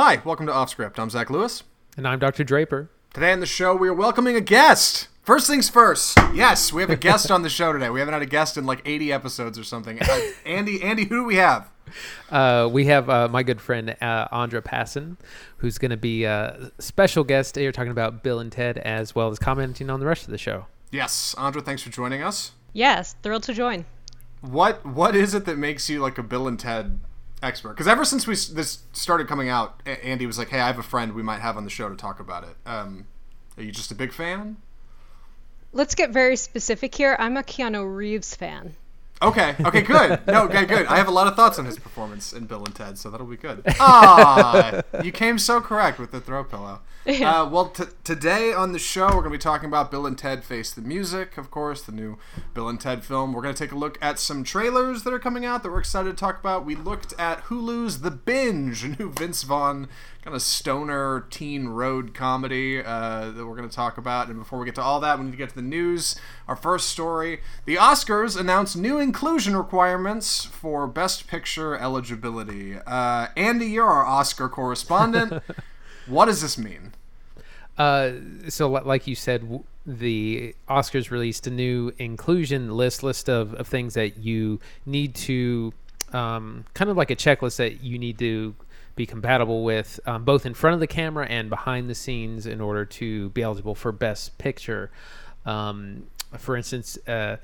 Hi, welcome to Offscript. I'm Zach Lewis. And I'm Dr. Draper. Today on the show, we are welcoming a guest. First things first. Yes, we have a guest on the show today. We haven't had a guest in like 80 episodes or something. Uh, Andy, Andy, who do we have? Uh, we have uh, my good friend uh, Andra Passon, who's going to be a special guest You're talking about Bill and Ted, as well as commenting on the rest of the show. Yes, Andra, thanks for joining us. Yes, thrilled to join. What What is it that makes you like a Bill and Ted expert? Because ever since we this started coming out, Andy was like, "Hey, I have a friend we might have on the show to talk about it." Um, are you just a big fan? Let's get very specific here. I'm a Keanu Reeves fan. Okay. Okay. Good. No. Okay. Good. I have a lot of thoughts on his performance in Bill and Ted, so that'll be good. Ah, you came so correct with the throw pillow. Yeah. Uh, well, t- today on the show, we're going to be talking about Bill and Ted Face the Music, of course, the new Bill and Ted film. We're going to take a look at some trailers that are coming out that we're excited to talk about. We looked at Hulu's The Binge, a new Vince Vaughn kind of stoner teen road comedy uh, that we're going to talk about. And before we get to all that, we need to get to the news. Our first story the Oscars announced new inclusion requirements for Best Picture eligibility. Uh, Andy, you're our Oscar correspondent. what does this mean? Uh, so, like you said, the Oscars released a new inclusion list list of, of things that you need to um, kind of like a checklist that you need to be compatible with um, both in front of the camera and behind the scenes in order to be eligible for Best Picture. Um, for instance, uh,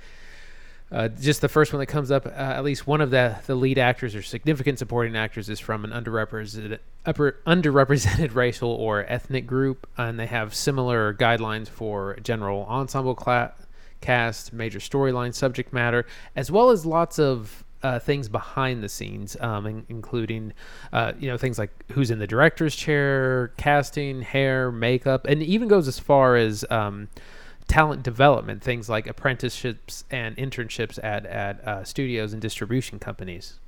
uh, just the first one that comes up, uh, at least one of the, the lead actors or significant supporting actors is from an underrepresented upper, underrepresented racial or ethnic group, and they have similar guidelines for general ensemble cla- cast, major storyline, subject matter, as well as lots of uh, things behind the scenes, um, in, including uh, you know things like who's in the director's chair, casting, hair, makeup, and even goes as far as um, talent development, things like apprenticeships and internships at at uh, studios and distribution companies.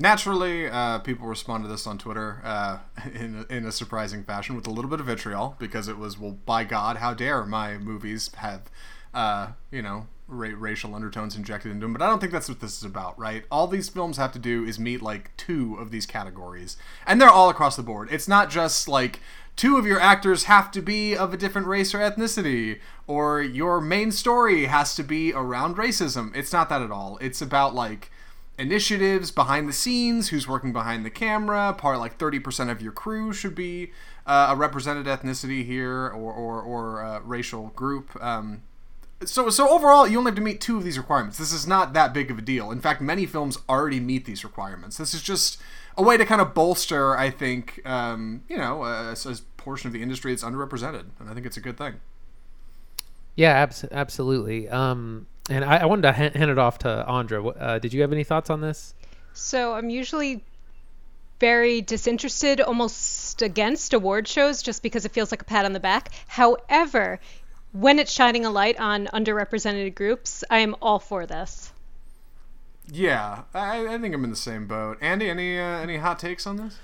Naturally, uh, people respond to this on Twitter uh, in, in a surprising fashion with a little bit of vitriol because it was, well, by God, how dare my movies have, uh, you know, ra- racial undertones injected into them. But I don't think that's what this is about, right? All these films have to do is meet like two of these categories, and they're all across the board. It's not just like two of your actors have to be of a different race or ethnicity, or your main story has to be around racism. It's not that at all. It's about like initiatives behind the scenes, who's working behind the camera. Part like 30% of your crew should be uh, a represented ethnicity here or, or, or uh, racial group. Um, so so overall you only have to meet two of these requirements this is not that big of a deal in fact many films already meet these requirements this is just a way to kind of bolster i think um, you know a, a, portion of the industry that's underrepresented and i think it's a good thing yeah abs- absolutely um, and I, I, wanted to hand, hand it off to andra uh, did you have any thoughts on this so i'm usually very disinterested almost against award shows just because it feels like a pat on the back however when it's shining a light on underrepresented groups, I am all for this. Yeah, I, I think I'm in the same boat. Andy, any uh, any hot takes on this?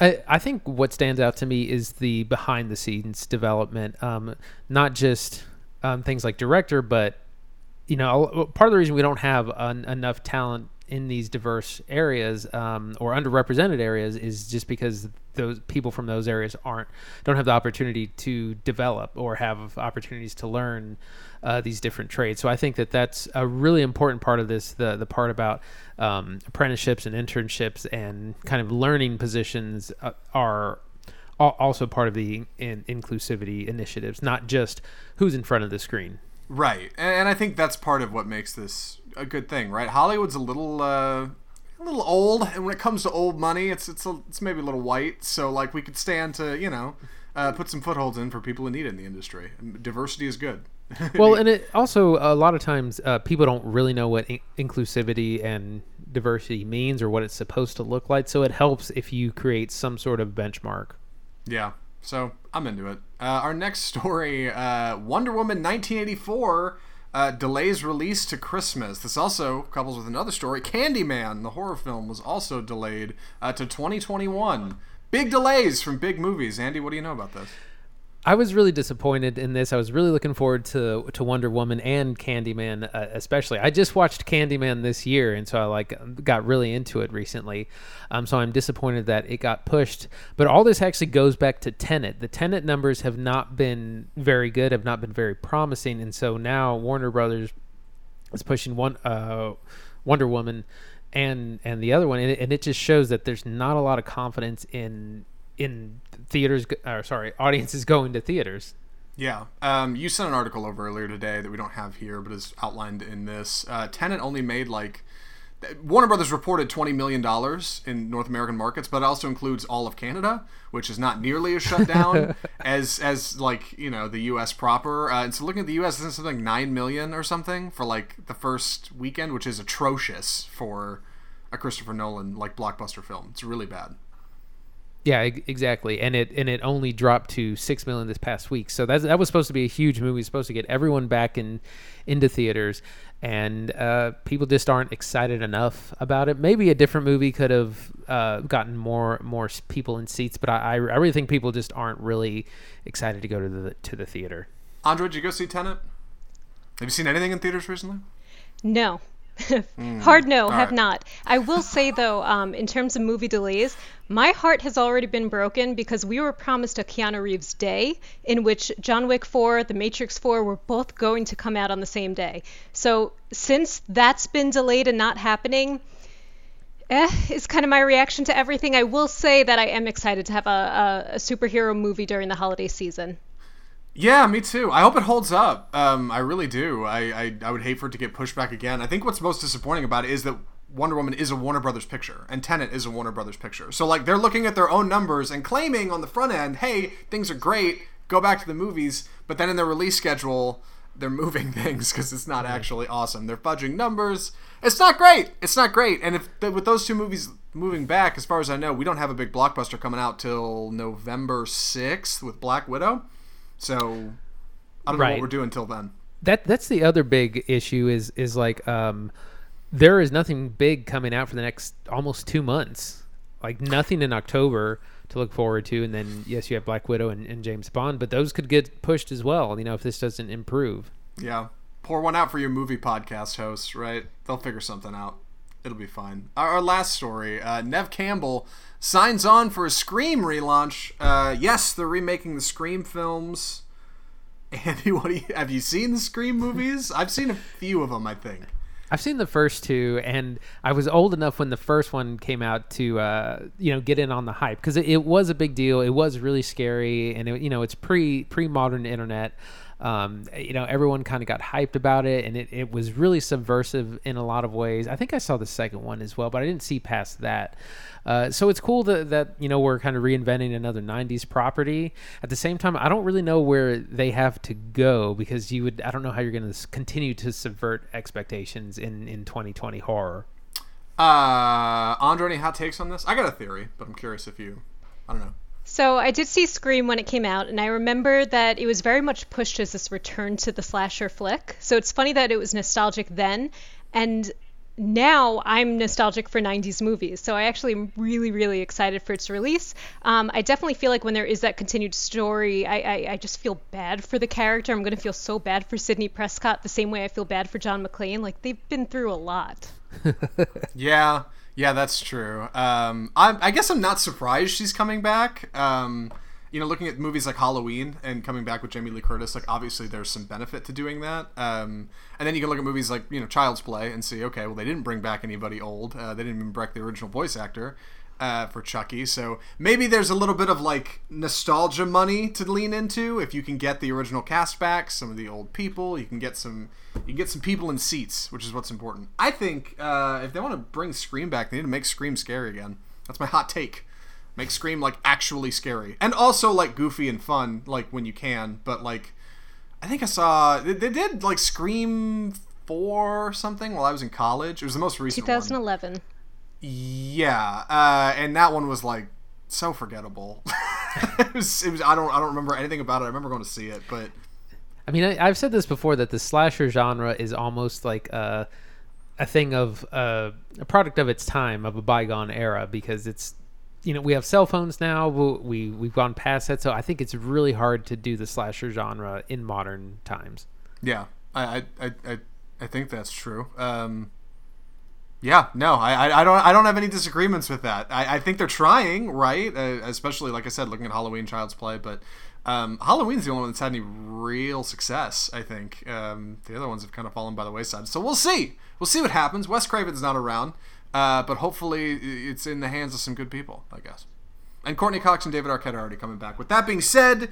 I, I think what stands out to me is the behind the scenes development, um, not just um, things like director, but you know, part of the reason we don't have an, enough talent in these diverse areas um, or underrepresented areas is just because those people from those areas aren't don't have the opportunity to develop or have opportunities to learn uh, these different trades. So I think that that's a really important part of this the the part about um, apprenticeships and internships and kind of learning positions uh, are also part of the in- inclusivity initiatives, not just who's in front of the screen. Right, and I think that's part of what makes this a good thing, right? Hollywood's a little uh, a little old, and when it comes to old money, it's it's a, it's maybe a little white. So like we could stand to you know uh, put some footholds in for people who need it in the industry. Diversity is good. well, and it also a lot of times uh, people don't really know what in- inclusivity and diversity means or what it's supposed to look like. So it helps if you create some sort of benchmark. Yeah. So I'm into it. Uh, our next story, uh, Wonder Woman 1984 uh, delays release to Christmas. This also couples with another story. Candyman, the horror film, was also delayed uh, to 2021. Big delays from big movies. Andy, what do you know about this? I was really disappointed in this. I was really looking forward to to Wonder Woman and Candyman, uh, especially. I just watched Candyman this year, and so I like got really into it recently. Um, so I'm disappointed that it got pushed. But all this actually goes back to Tenet. The Tenet numbers have not been very good, have not been very promising, and so now Warner Brothers is pushing one uh, Wonder Woman and and the other one, and it, and it just shows that there's not a lot of confidence in in theaters or sorry audiences going to theaters yeah um, you sent an article over earlier today that we don't have here but is outlined in this uh, Tenet only made like Warner Brothers reported $20 million in North American markets, but it also includes all of Canada, which is not nearly as shut down as, as like, you know, the U.S. proper. Uh, and so looking at the U.S., isn't something like 9 million or something for like the first weekend, which is atrocious for a Christopher Nolan like blockbuster film. It's really bad. Yeah, exactly. And it and it only dropped to six million this past week. So that that was supposed to be a huge movie. supposed to get everyone back in into theaters, and uh, people just aren't excited enough about it. Maybe a different movie could have uh, gotten more more people in seats, but I, I really think people just aren't really excited to go to the to the theater. Andre, did you go see Tenet? Have you seen anything in theaters recently? No, mm, Hard no, have right. not. I will say though, um, in terms of movie delays, my heart has already been broken because we were promised a Keanu Reeves day in which John Wick 4, The Matrix 4 were both going to come out on the same day. So since that's been delayed and not happening, eh, is kind of my reaction to everything. I will say that I am excited to have a, a, a superhero movie during the holiday season. Yeah, me too. I hope it holds up. Um, I really do. I, I, I would hate for it to get pushed back again. I think what's most disappointing about it is that Wonder Woman is a Warner Brothers picture, and Tenet is a Warner Brothers picture. So like they're looking at their own numbers and claiming on the front end, "Hey, things are great. Go back to the movies." But then in their release schedule, they're moving things because it's not actually awesome. They're fudging numbers. It's not great. It's not great. And if with those two movies moving back, as far as I know, we don't have a big blockbuster coming out till November sixth with Black Widow. So I don't right. know what we're doing until then. That that's the other big issue is is like um, there is nothing big coming out for the next almost two months. Like nothing in October to look forward to, and then yes, you have Black Widow and, and James Bond, but those could get pushed as well. You know, if this doesn't improve. Yeah, pour one out for your movie podcast hosts, right? They'll figure something out. It'll be fine. Our, our last story: uh, Neve Campbell signs on for a Scream relaunch. Uh, yes, they're remaking the Scream films. Andy, what you, have you seen the Scream movies? I've seen a few of them, I think. I've seen the first two, and I was old enough when the first one came out to, uh, you know, get in on the hype because it, it, was a big deal. It was really scary, and it, you know, it's pre pre modern internet. Um, you know, everyone kind of got hyped about it, and it, it was really subversive in a lot of ways. I think I saw the second one as well, but I didn't see past that. Uh, so it's cool that, that, you know, we're kind of reinventing another 90s property. At the same time, I don't really know where they have to go because you would, I don't know how you're going to continue to subvert expectations in, in 2020 horror. Uh, Andre, any hot takes on this? I got a theory, but I'm curious if you, I don't know. So I did see Scream when it came out, and I remember that it was very much pushed as this return to the slasher flick. So it's funny that it was nostalgic then, and now I'm nostalgic for 90s movies. So I actually am really, really excited for its release. Um, I definitely feel like when there is that continued story, I, I, I just feel bad for the character. I'm going to feel so bad for Sidney Prescott the same way I feel bad for John McClane. Like they've been through a lot. yeah. Yeah, that's true. Um, I, I guess I'm not surprised she's coming back. Um, you know, looking at movies like Halloween and coming back with Jamie Lee Curtis, like obviously there's some benefit to doing that. Um, and then you can look at movies like you know Child's Play and see, okay, well they didn't bring back anybody old. Uh, they didn't even bring back the original voice actor uh, for Chucky. So maybe there's a little bit of like nostalgia money to lean into if you can get the original cast back, some of the old people. You can get some, you get some people in seats, which is what's important. I think uh, if they want to bring Scream back, they need to make Scream scary again. That's my hot take. Make Scream like actually scary, and also like goofy and fun, like when you can. But like, I think I saw they, they did like Scream four or something while I was in college. It was the most recent. 2011. One. Yeah, uh, and that one was like so forgettable. it, was, it was. I don't. I don't remember anything about it. I remember going to see it, but. I mean, I, have said this before that the slasher genre is almost like a, a thing of uh, a product of its time, of a bygone era, because it's you know we have cell phones now. We we've gone past that, so I think it's really hard to do the slasher genre in modern times. Yeah, I I I, I think that's true. Um, yeah, no, I, I don't I don't have any disagreements with that. I, I think they're trying, right? Uh, especially like I said, looking at Halloween Child's Play, but um, Halloween's the only one that's had any real success. I think um, the other ones have kind of fallen by the wayside. So we'll see. We'll see what happens. Wes Craven's not around, uh, but hopefully it's in the hands of some good people, I guess. And Courteney Cox and David Arquette are already coming back. With that being said,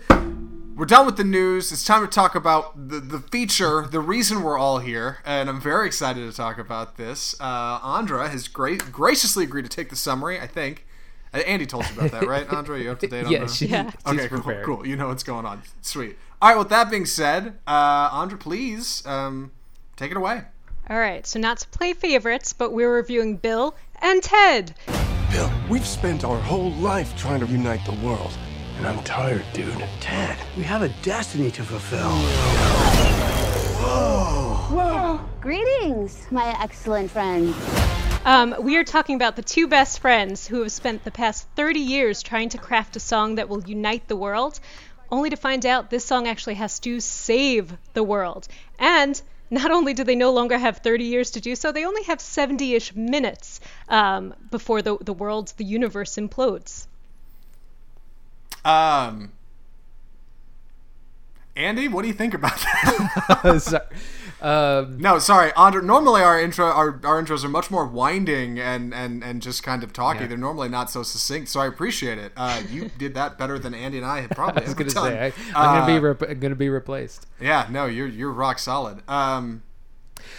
we're done with the news. It's time to talk about the, the feature, the reason we're all here, and I'm very excited to talk about this. Uh, Andra has great graciously agreed to take the summary. I think uh, Andy told you about that, right, Andra? You up to date on yeah, the... she, Yeah. she's okay, cool, cool. You know what's going on. Sweet. All right. With that being said, uh, Andra, please um, take it away. All right, so not to play favorites, but we're reviewing Bill and Ted. Bill, we've spent our whole life trying to unite the world. And I'm tired, dude. Ted, we have a destiny to fulfill. Whoa! Whoa! Greetings, my excellent friend. Um, we are talking about the two best friends who have spent the past 30 years trying to craft a song that will unite the world, only to find out this song actually has to save the world. And not only do they no longer have 30 years to do so, they only have 70 ish minutes um, before the, the world, the universe implodes. Um, Andy, what do you think about that? Sorry. Um, no, sorry, Andra. Normally, our intro, our, our intros are much more winding and, and, and just kind of talky. Yeah. They're normally not so succinct, so I appreciate it. Uh, you did that better than Andy and I had probably I was going to say I, I'm gonna be Uh, rep- gonna be replaced. yeah, no, you're you're rock solid. Um,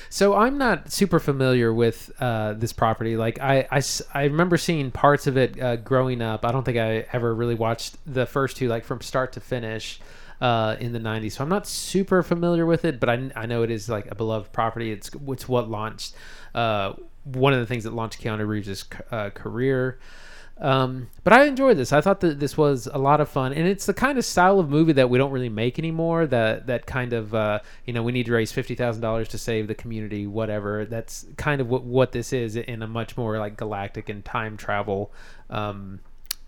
So I'm not super familiar with uh, this property. Like I, I remember seeing parts of it uh, growing up. I don't think I ever really watched the first two, like from start to finish, uh, in the '90s. So I'm not super familiar with it, but I, I know it is like a beloved property. It's it's what launched uh, one of the things that launched Keanu Reeves' uh, career. Um, but I enjoyed this. I thought that this was a lot of fun, and it's the kind of style of movie that we don't really make anymore. That that kind of uh, you know we need to raise fifty thousand dollars to save the community, whatever. That's kind of what what this is in a much more like galactic and time travel um,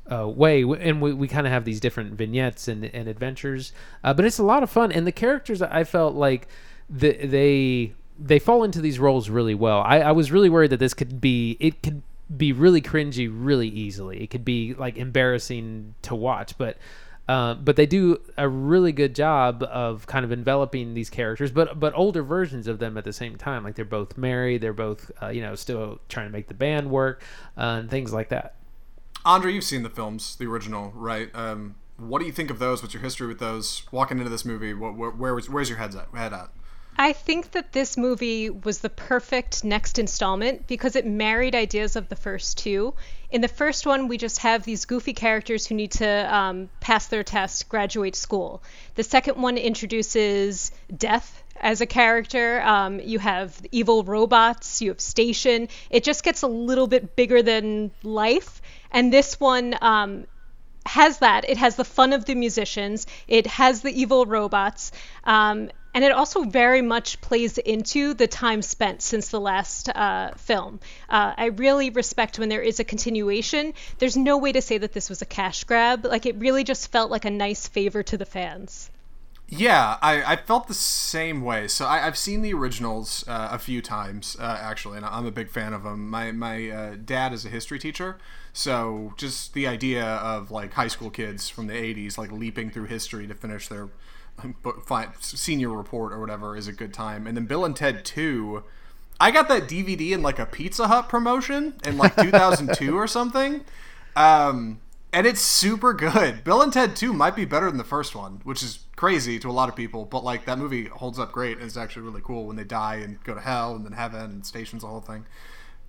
uh, way. And we, we kind of have these different vignettes and, and adventures, uh, but it's a lot of fun. And the characters, I felt like the, they they fall into these roles really well. I, I was really worried that this could be it could be really cringy really easily. It could be like embarrassing to watch, but uh, but they do a really good job of kind of enveloping these characters, but but older versions of them at the same time. Like they're both married, they're both uh, you know still trying to make the band work uh, and things like that. Andre, you've seen the films, the original, right? Um, what do you think of those? What's your history with those? Walking into this movie, what, where, where was, where's your head's at, head at? I think that this movie was the perfect next installment because it married ideas of the first two. In the first one, we just have these goofy characters who need to um, pass their test, graduate school. The second one introduces death as a character. Um, you have evil robots, you have Station. It just gets a little bit bigger than life. And this one um, has that. It has the fun of the musicians. It has the evil robots. Um, and it also very much plays into the time spent since the last uh, film. Uh, I really respect when there is a continuation. There's no way to say that this was a cash grab. Like, it really just felt like a nice favor to the fans. Yeah, I, I felt the same way. So I, I've seen the originals uh, a few times, uh, actually, and I'm a big fan of them. My my uh, dad is a history teacher, so just the idea of like high school kids from the '80s like leaping through history to finish their senior report or whatever is a good time. And then Bill and Ted Two, I got that DVD in like a Pizza Hut promotion in like 2002 or something. Um, and it's super good. Bill and Ted 2 might be better than the first one, which is crazy to a lot of people, but like that movie holds up great and it's actually really cool when they die and go to hell and then heaven and stations the whole thing.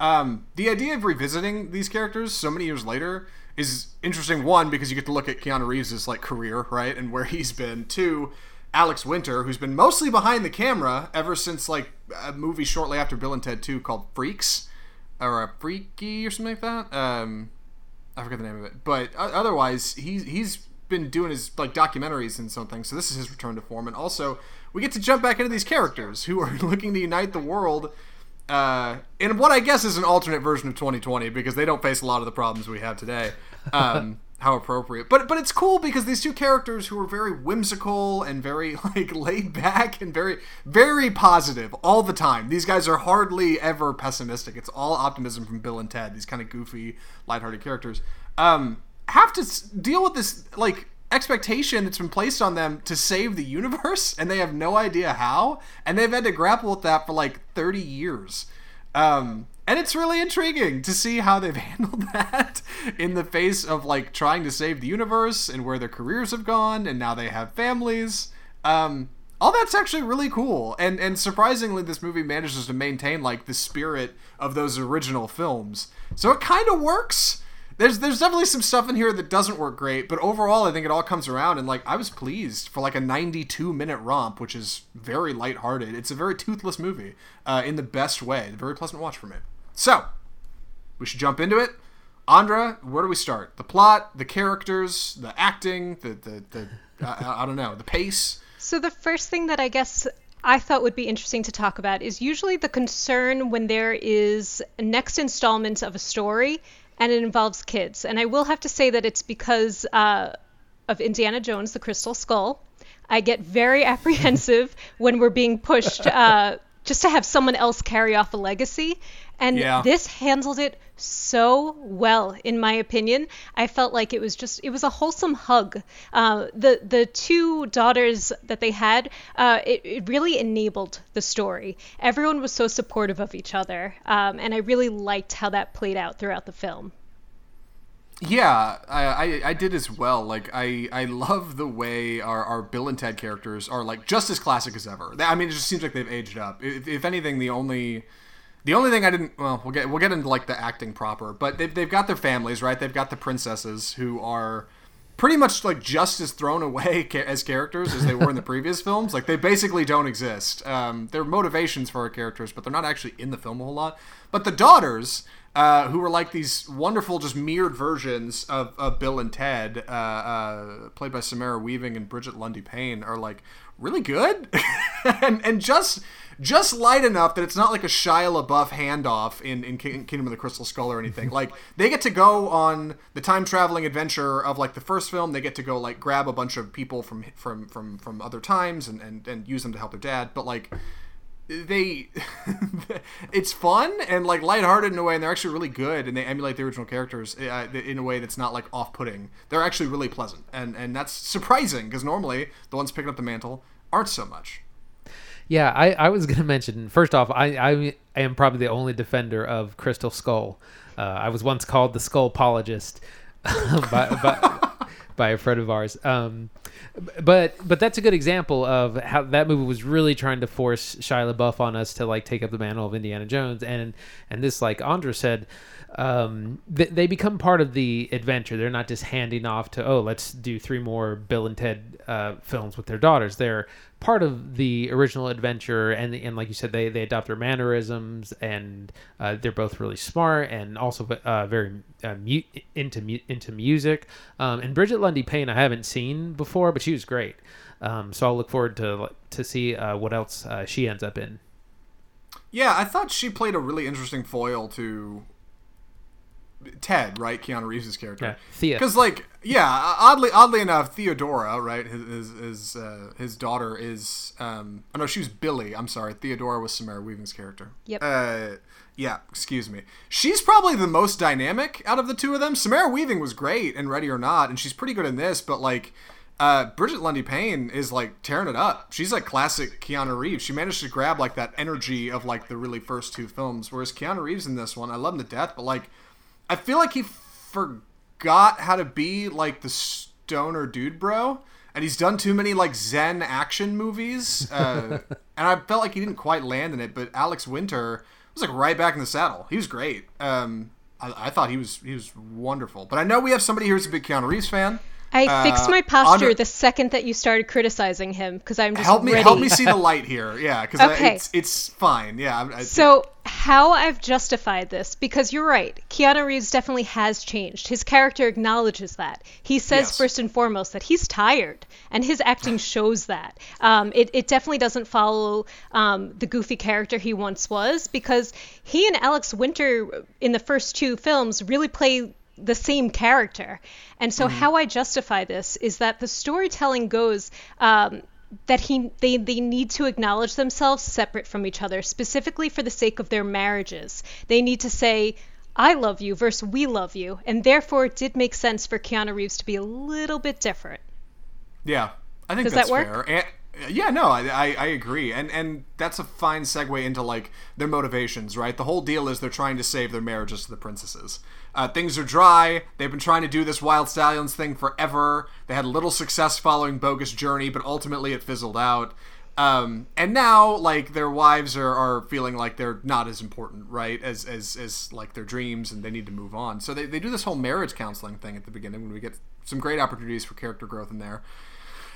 Um, the idea of revisiting these characters so many years later is interesting. One, because you get to look at Keanu Reeves' like career, right, and where he's been. Two, Alex Winter, who's been mostly behind the camera ever since like a movie shortly after Bill and Ted 2 called Freaks or a Freaky or something like that. Um, I forget the name of it, but otherwise he's he's been doing his like documentaries and something. So this is his return to form, and also we get to jump back into these characters who are looking to unite the world. Uh, in what I guess is an alternate version of 2020 because they don't face a lot of the problems we have today. Um, how appropriate. But but it's cool because these two characters who are very whimsical and very like laid back and very very positive all the time. These guys are hardly ever pessimistic. It's all optimism from Bill and Ted. These kind of goofy, lighthearted characters. Um, have to deal with this like expectation that's been placed on them to save the universe and they have no idea how and they've had to grapple with that for like 30 years um, and it's really intriguing to see how they've handled that in the face of like trying to save the universe and where their careers have gone and now they have families um, all that's actually really cool and and surprisingly this movie manages to maintain like the spirit of those original films so it kind of works there's there's definitely some stuff in here that doesn't work great, but overall I think it all comes around and like I was pleased for like a 92 minute romp, which is very lighthearted. It's a very toothless movie uh, in the best way, very pleasant watch for me. So we should jump into it. Andra, where do we start? The plot, the characters, the acting, the the, the I, I don't know, the pace. So the first thing that I guess I thought would be interesting to talk about is usually the concern when there is next installment of a story and it involves kids. And I will have to say that it's because uh, of Indiana Jones, the Crystal Skull. I get very apprehensive when we're being pushed uh, just to have someone else carry off a legacy. And Yeah. this handled it so well, in my opinion. I felt like it was just it was a wholesome hug. Uh, the the two daughters that they had, uh, it, it really enabled the story. Everyone was so supportive of each other, um, and I really liked how that played out throughout the film. Yeah, I, I, did as well. Like I, I love the way our, our Bill and Ted characters are like just as classic as ever. I mean, it just seems like they've aged up. If, if anything, the only the only thing I didn't well, we'll get we'll get into like the acting proper, but they've they've got their families, right? They've got the princesses who are pretty much like just as thrown away ca- as characters as they were in the previous films. Like they basically don't exist. Um, they're motivations for our characters, but they're not actually in the film a whole lot. But the daughters, uh, who were like these wonderful, just mirrored versions of, of Bill and Ted, uh, uh, played by Samara Weaving and Brigette Lundy-Paine, are like really good and and just just light enough that it's not like a Shia LaBeouf handoff in, in Kingdom of the Crystal Skull or anything. Like they get to go on the time traveling adventure of like the first film. They get to go like grab a bunch of people from from from from other times and and, and use them to help their dad. But like they it's fun and like lighthearted in a way and they're actually really good and they emulate the original characters uh, in a way that's not like off-putting they're actually really pleasant and and that's surprising because normally the ones picking up the mantle aren't so much Yeah, I, I was to mention first off, I, I am probably the only defender of Crystal Skull. Uh, I was once called the Skullpologist by, by, by a friend of ours. Um, but but that's a good example of how that movie was really trying to force Shia LaBeouf on us to like take up the mantle of Indiana Jones, and and this like Andra said, um, th- they become part of the adventure. They're not just handing off to oh let's do three more Bill and Ted uh, films with their daughters. They're part of the original adventure, and and like you said, they they adopt their mannerisms, and uh, they're both really smart and also uh, very uh, mu- into into music. Um, and Brigette Lundy-Paine, I haven't seen before, but she was great. Um, so I'll look forward to to see uh, what else uh, she ends up in. Yeah, I thought she played a really interesting foil to Ted, right? Keanu Reeves' character. Yeah, Thea. Because, like, yeah, oddly, oddly enough, Theodora, right? His his his, uh, his daughter is. Um, oh no, she was Billie. I'm sorry, Theodora was Samara Weaving's character. Yep. Uh, yeah, excuse me. She's probably the most dynamic out of the two of them. Samara Weaving was great in Ready or Not, and she's pretty good in this, but like. Uh, Brigette Lundy-Paine is like tearing it up. She's like classic Keanu Reeves. She managed to grab like that energy of like the really first two films, whereas Keanu Reeves in this one, I love him to death, but like I feel like he forgot how to be like the stoner dude bro. And he's done too many like Zen action movies. Uh, and I felt like he didn't quite land in it, but Alex Winter was like right back in the saddle. He was great. Um, I, I thought he was he was wonderful. But I know we have somebody here who's a big Keanu Reeves fan. I Uh, fixed my posture the second that you started criticizing him because I'm just Help me ready. help me see the light here. Yeah, because Okay. it's it's fine. Yeah. I, I, So, how I've justified this, because you're right, Keanu Reeves definitely has changed. His character acknowledges that. He says, Yes. first and foremost, that he's tired, and his acting shows that. Um, it, it definitely doesn't follow um, the goofy character he once was, because he and Alex Winter in the first two films really play the same character. And so, how I justify this is that the storytelling goes. Um, that he they, they need to acknowledge themselves separate from each other specifically for the sake of their marriages they need to say i love you versus we love you and therefore it did make sense for keanu reeves to be a little bit different Yeah, I think Does that's that work? fair. And, yeah, no, I, I I agree, and and that's a fine segue into like their motivations, right? The whole deal is they're trying to save their marriages to the princesses. Uh, things are dry. They've been trying to do this Wyld Stallyns thing forever. They had little success following Bogus Journey, but ultimately it fizzled out. Um, and now, like their wives are, are feeling like they're not as important, right, as, as as like their dreams, and they need to move on. So they, they do this whole marriage counseling thing at the beginning when we get some great opportunities for character growth in there.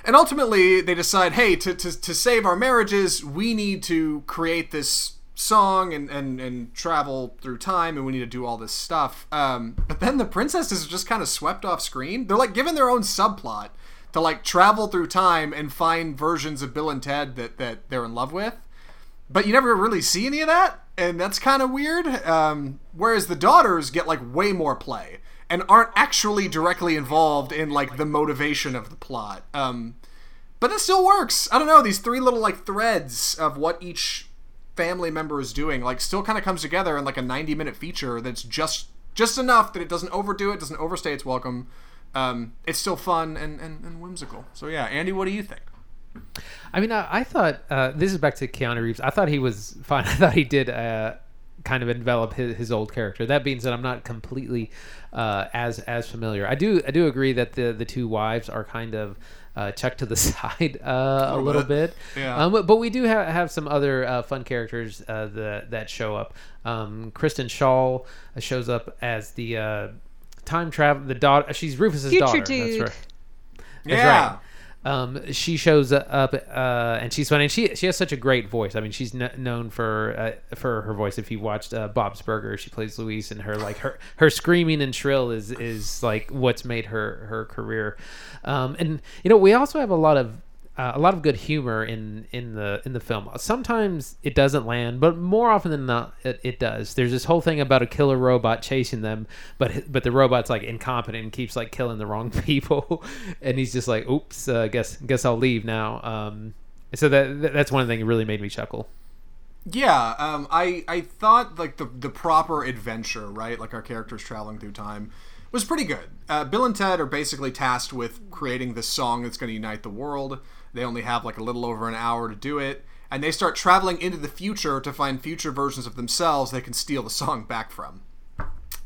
And ultimately, they decide, hey, to, to, to save our marriages, we need to create this song and, and, and travel through time, and we need to do all this stuff. Um, but then the princesses are just kind of swept off screen. They're like given their own subplot to like travel through time and find versions of Bill and Ted that, that they're in love with. But you never really see any of that, and that's kind of weird. Um, whereas the daughters get like way more play and aren't actually directly involved in like the motivation of the plot. Um, but it still works. I don't know. These three little like threads of what each family member is doing like still kind of comes together in like a 90 minute feature that's just just enough that it doesn't overdo it, doesn't overstay its welcome. Um, it's still fun and, and, and whimsical. So yeah, Andy, what do you think? I mean, I, I thought uh, this is back to Keanu Reeves. I thought he was fine. I thought he did uh, kind of envelop his, his old character. That being said, I'm not completely uh, as as familiar. I do I do agree that the the two wives are kind of. Uh, chucked to the side uh, a little bit, Yeah. Um, but, but we do have, have some other uh, fun characters uh, that that show up. Um, Kristen Schaal shows up as the uh, time travel the daughter. She's Rufus's Future daughter. dude. That's right. That's yeah. right. Um, she shows up uh, and she's funny. And she she has such a great voice. I mean, she's kn- known for uh, for her voice. If you watched uh, Bob's Burger, she plays Louise, and her like her her screaming and shrill is is like what's made her her career. Um, and you know, we also have a lot of uh, a lot of good humor in in the in the film. Sometimes it doesn't land, but more often than not, it, it does. There's this whole thing about a killer robot chasing them, but but the robot's like incompetent and keeps like killing the wrong people, and he's just like, "Oops, uh, guess guess I'll leave now." Um, so that that's one thing that really made me chuckle. Yeah, um, I I thought like the the proper adventure, right? Like our characters traveling through time, was pretty good. Uh, Bill and Ted are basically tasked with creating this song that's going to unite the world. They only have like a little over an hour to do it, and they start traveling into the future to find future versions of themselves they can steal the song back from.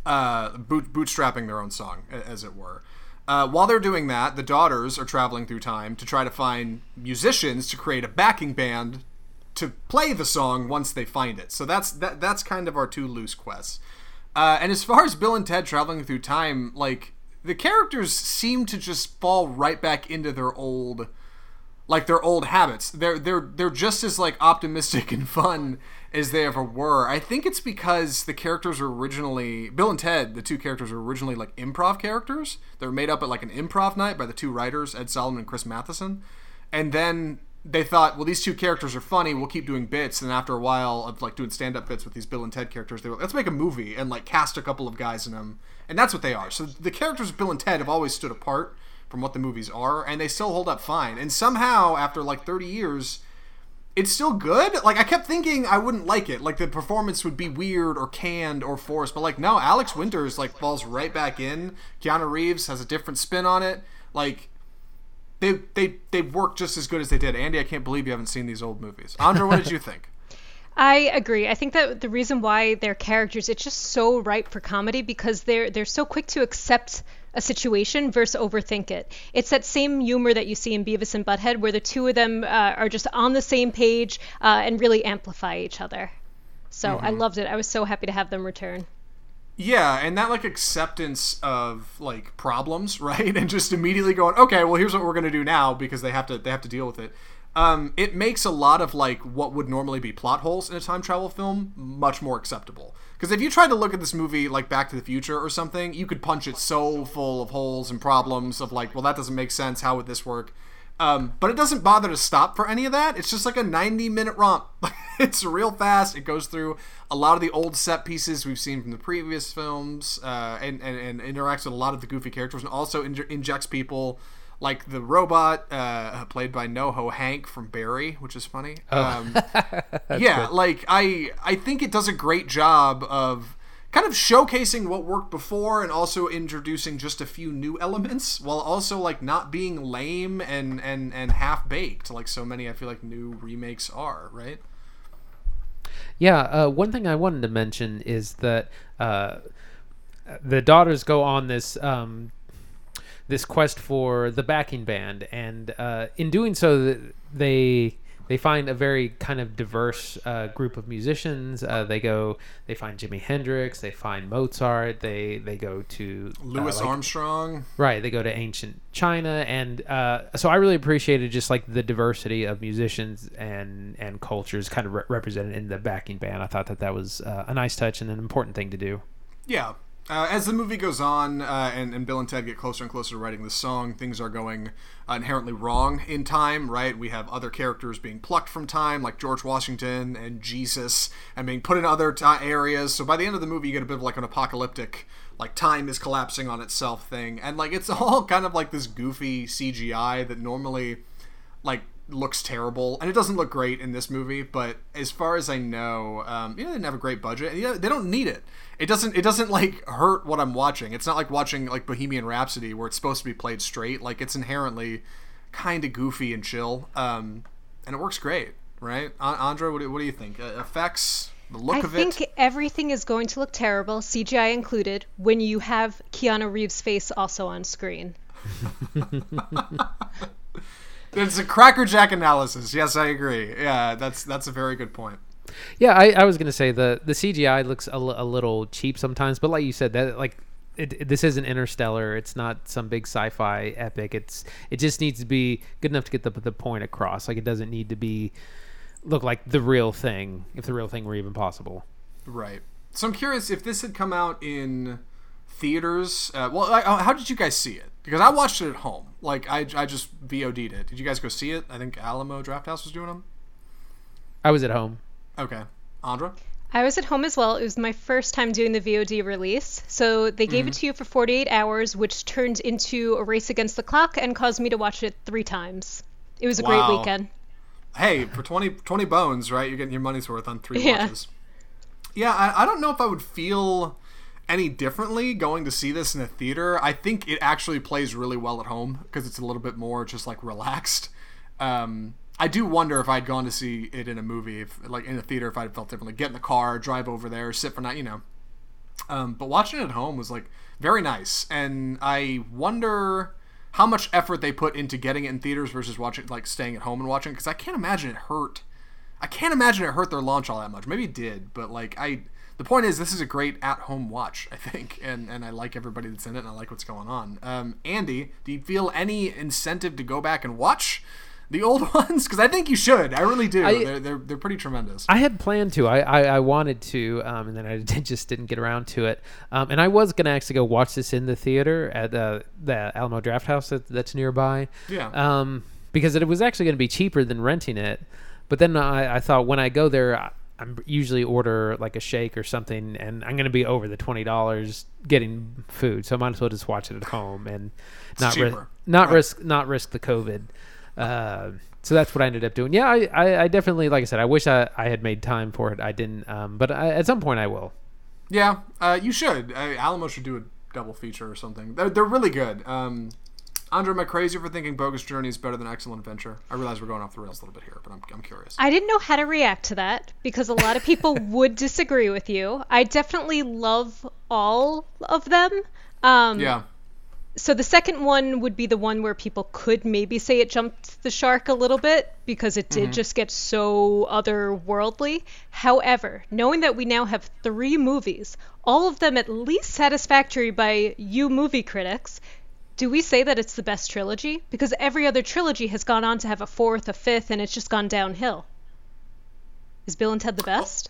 Uh, boot, bootstrapping their own song, as it were. Uh, while they're doing that, the daughters are traveling through time to try to find musicians to create a backing band to play the song once they find it. So that's that that's kind of our two loose quests. Uh, and as far as Bill and Ted traveling through time, like the characters seem to just fall right back into their old like their old habits. They're they're they're just as like optimistic and fun as they ever were. I think it's because the characters were originally Bill and Ted, the two characters were originally like improv characters. They were made up at like an improv night by the two writers, Ed Solomon and Chris Matheson. And then they thought, well, these two characters are funny. We'll keep doing bits. And after a while of like doing stand-up bits with these Bill and Ted characters, they were let's make a movie and like cast a couple of guys in them. And that's what they are. So the characters of Bill and Ted have always stood apart from what the movies are, and they still hold up fine. And somehow, after like 30 years, it's still good. Like I kept thinking I wouldn't like it. Like the performance would be weird or canned or forced, but like no, Alex Winters like falls right back in. Keanu Reeves has a different spin on it. Like they they they work just as good as they did. Andy, I can't believe you haven't seen these old movies. Andre, what did you think? I agree. I think that the reason why their characters it's just so ripe for comedy because they're they're so quick to accept a situation versus overthink it. It's that same humor that you see in Beavis and Butthead where the two of them uh, are just on the same page uh, and really amplify each other. So I loved it. I was so happy to have them return. Yeah, and that like acceptance of like problems, right? And just immediately going, okay, well here's what we're gonna do now because they have to they have to deal with it. Um, it makes a lot of like what would normally be plot holes in a time travel film much more acceptable. Because if you tried to look at this movie like Back to the Future or something, you could punch it so full of holes and problems of like, well that doesn't make sense. How would this work? Um, but it doesn't bother to stop for any of that. It's just like a 90 minute romp. it's real fast. It goes through a lot of the old set pieces we've seen from the previous films, uh, and, and and interacts with a lot of the goofy characters, and also inj- injects people like the robot uh, played by NoHo Hank from Barry, which is funny. Um, yeah, like I I think it does a great job of kind of showcasing what worked before and also introducing just a few new elements while also like not being lame and and and half baked like so many I feel like new remakes are, right? Yeah, uh, one thing I wanted to mention is that uh, the daughters go on this um, this quest for the backing band, and uh, in doing so, they they find a very kind of diverse uh, group of musicians. Uh, they go, they find Jimi Hendrix, they find Mozart, they they go to uh, Louis like- Armstrong. Right, they go to ancient China, and uh, so I really appreciated just like the diversity of musicians and and cultures kind of re- represented in the backing band. I thought that that was uh, a nice touch and an important thing to do. Yeah. Uh, as the movie goes on uh, and, and Bill and Ted get closer and closer to writing the song, things are going inherently wrong in time, right? We have other characters being plucked from time, like George Washington and Jesus, and being put in other ti areas. So by the end of the movie, you get a bit of like an apocalyptic, like time is collapsing on itself thing. And like it's all kind of like this goofy CGI that normally like looks terrible and it doesn't look great in this movie but as far as i know um, you know they didn't have a great budget and you know, they don't need it. It doesn't it doesn't like hurt what i'm watching. It's not like watching like bohemian rhapsody where it's supposed to be played straight. Like it's inherently kind of goofy and chill um, and it works great right? An- andra what do, what do you think? Uh, effects the look I of it. I think everything is going to look terrible, CGI included, when you have Keanu Reeves' face also on screen. it's a crackerjack analysis yes i agree yeah that's that's a very good point Yeah, I, I was gonna say the the CGI looks a, l- a little cheap sometimes, but like you said, that like it, it- this isn't Interstellar. It's not some big sci-fi epic. It's it just needs to be good enough to get the the point across. Like it doesn't need to be look like the real thing if the real thing were even possible. Right. So I'm curious if this had come out in theaters. Uh, well, like, uh, how did you guys see it? Because I watched it at home. Like I, I just VOD'd it. Did you guys go see it? I think Alamo Drafthouse was doing them. I was at home. Okay, Andra. I was at home as well. It was my first time doing the VOD release. So they gave it Mm-hmm. to you for 48 hours, which turned into a race against the clock and caused me to watch it three times. It was a Wow. great weekend. Hey, for 20, 20 bones, right? You're getting your money's worth on three Yeah. watches. Yeah, I, I don't know if I would feel any differently going to see this in a theater. I think it actually plays really well at home because it's a little bit more just like relaxed. Um, I do wonder if I'd gone to see it in a movie, if, like in a theater, if I'd felt differently. Get in the car, drive over there, sit for night, you know. Um, but watching it at home was like very nice, and I wonder how much effort they put into getting it in theaters versus watching, like staying at home and watching. Because I can't imagine it hurt. I can't imagine it hurt their launch all that much. Maybe it did, but like I, the point is, this is a great at-home watch, I think, and and I like everybody that's in it, and I like what's going on. Um, Andy, do you feel any incentive to go back and watch? The old ones, because I think you should. I really do. I- they're, they're they're pretty tremendous. I had planned to. I, I, I wanted to, um, and then I just didn't get around to it. Um, and I was gonna actually go watch this in the theater at uh, the Alamo Drafthouse that, that's nearby. Yeah. Um, because it was actually gonna be cheaper than renting it. But then I, I thought when I go there, I, I'm usually order like a shake or something, and I'm gonna be over the twenty dollars getting food, so I might as well just watch it at home and not risk not Right. risk not risk the COVID. Uh, so that's what I ended up doing. Yeah, I, I, I definitely, like I said, I wish I, I had made time for it. I didn't, um, but I, at some point I will. Yeah, uh, you should. Uh, Alamo should do a double feature or something. They're, they're really good. Um, Andre, am I crazy for thinking Bogus Journey is better than Excellent Adventure? I realize we're going off the rails a little bit here, but I'm, I'm curious. I didn't know how to react to that because a lot of people would disagree with you. I definitely love all of them. Um, yeah, So the second one would be the one where people could maybe say it jumped the shark a little bit because it did just get so otherworldly. However, knowing that we now have three movies, all of them at least satisfactory by you movie critics, do we say that it's the best trilogy? Because every other trilogy has gone on to have a fourth, a fifth, and it's just gone downhill. Is Bill and Ted the best?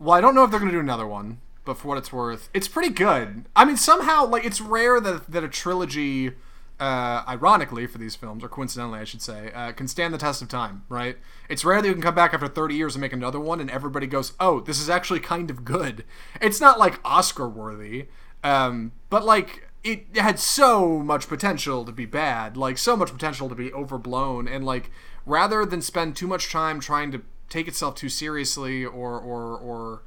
Well, I don't know if they're going to do another one, but for what it's worth, it's pretty good. I mean, somehow, like, it's rare that, that a trilogy uh, ironically for these films, or coincidentally, I should say, uh, can stand the test of time. Right? It's rare that you can come back after 30 years and make another one, and everybody goes, "Oh, this is actually kind of good." It's not like Oscar worthy, um, but like it had so much potential to be bad, like so much potential to be overblown, and like rather than spend too much time trying to take itself too seriously or or or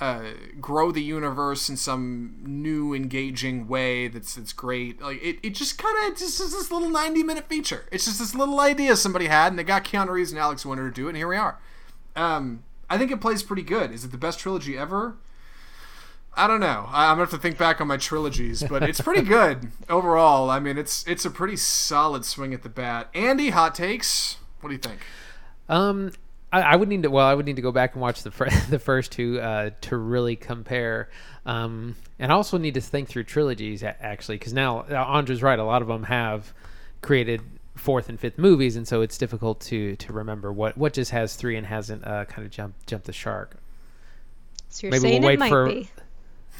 uh, grow the universe in some new engaging way that's that's great. Like it, it just kind of just is this little ninety minute feature. It's just this little idea somebody had, and they got Keanu Reeves and Alex Winter to do it, and here we are. Um, I think it plays pretty good. Is it the best trilogy ever? I don't know. I- I'm gonna have to think back on my trilogies, but it's pretty good overall. I mean, it's it's a pretty solid swing at the bat. Andy, hot takes. What do you think? Um, I, I would need to. Well, I would need to go back and watch the fir- the first two uh, to really compare. Um, and I also need to think through trilogies actually, because now uh, Andre's right. A lot of them have created fourth and fifth movies, and so it's difficult to to remember what what just has three and hasn't uh, kind of jumped jumped the shark. So you're Maybe we'll saying wait it might for- be.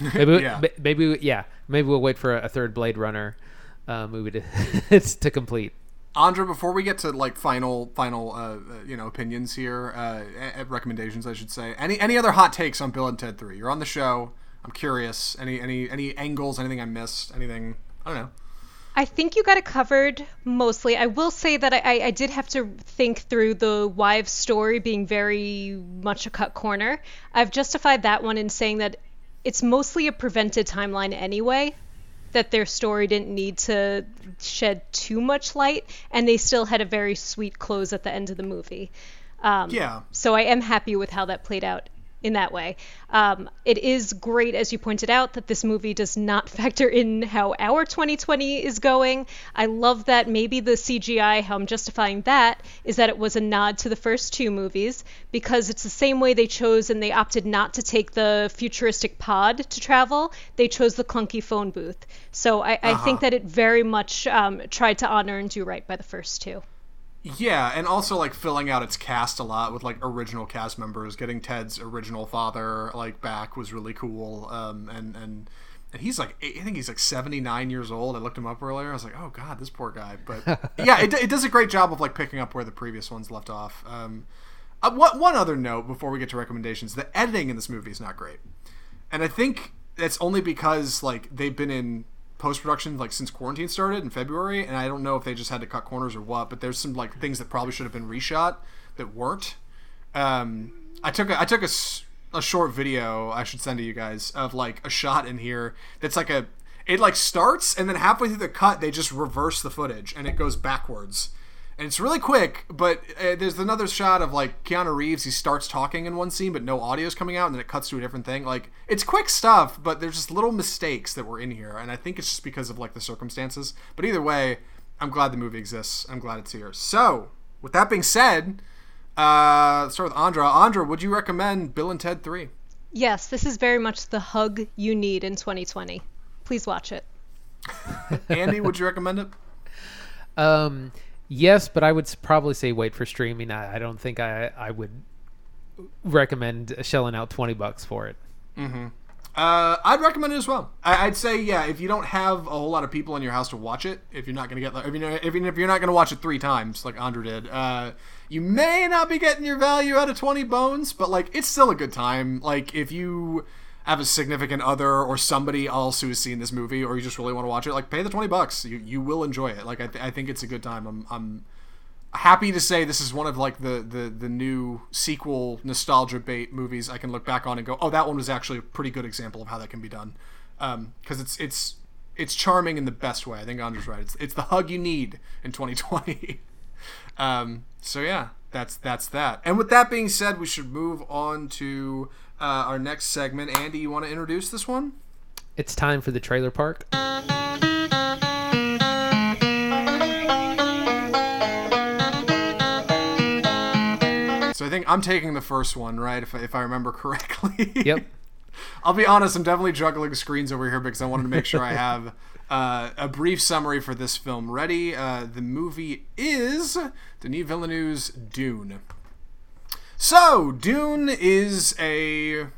Maybe Yeah. yeah. maybe yeah maybe we'll wait for a, a third Blade Runner uh, movie to to complete. Andra, before we get to like final final uh, uh, you know opinions here, uh, recommendations, I should say. Any any other hot takes on Bill and Ted Three? You're on the show. I'm curious. Any any any angles? Anything I missed? Anything? I don't know. I think you got it covered mostly. I will say that I, I, I did have to think through the wives story being very much a cut corner. I've justified that one in saying that it's mostly a prevented timeline anyway, that their story didn't need to shed too much light, and they still had a very sweet close at the end of the movie. Um, Yeah. so I am happy with how that played out in that way. Um, it is great, as you pointed out, that this movie does not factor in how our 2020 is going. I love that maybe the CGI, how I'm justifying that, is that it was a nod to the first two movies because it's the same way they chose and they opted not to take the futuristic pod to travel. They chose the clunky phone booth. So I, I think that it very much um, tried to honor and do right by the first two. Yeah, and also like filling out its cast a lot with like original cast members. Getting Ted's original father like back was really cool. Um, and and and he's like I think he's like 79 years old. I looked him up earlier. I was like, oh god, this poor guy. But yeah, it, it does a great job of like picking up where the previous ones left off. Um, uh, one one other note before we get to recommendations: the editing in this movie is not great, and I think it's only because like they've been in post production like since quarantine started in February, and I don't know if they just had to cut corners or what. But there's some like things that probably should have been reshot that weren't. Um, I took a, I took a, a short video I should send to you guys of like a shot in here that's like a it like starts and then halfway through the cut they just reverse the footage and it goes backwards. And it's really quick, but uh, there's another shot of like Keanu Reeves. He starts talking in one scene, but no audio is coming out, and then it cuts to a different thing. Like it's quick stuff, but there's just little mistakes that were in here, and I think it's just because of like the circumstances. But either way, I'm glad the movie exists. I'm glad it's here. So, with that being said, uh, let's start with Andra. Andra, would you recommend Bill and Ted Three? Yes, this is very much the hug you need in 2020. Please watch it. Andy, would you recommend it? Um, yes, but I would probably say wait for streaming. I, I don't think I I would recommend shelling out twenty bucks for it. Uh, I'd recommend it as well. I, I'd say, yeah, if you don't have a whole lot of people in your house to watch it, if you're not going to get, if you if you're not going to watch it three times like Andrew did, uh, you may not be getting your value out of Twenty Bones, but like it's still a good time. Like if you have a significant other or somebody else who has seen this movie, or you just really want to watch it, like pay the twenty bucks. You you will enjoy it. Like I, th- I think it's a good time. I'm I'm happy to say this is one of like the the the new sequel nostalgia bait movies I can look back on and go, oh, that one was actually a pretty good example of how that can be done, because it's it's it's charming in the best way. I think Andrew's right. It's it's the hug you need in 2020. um, so yeah, that's that's that. And with that being said, we should move on to uh, our next segment. Andy, you want to introduce this one? It's time for the trailer park. So I think I'm taking the first one, right? If I, if I remember correctly. Yep. I'll be honest, I'm definitely juggling screens over here because I wanted to make sure I have uh, a brief summary for this film ready. Uh, the movie is Denis Villeneuve's Dune. So, Dune is a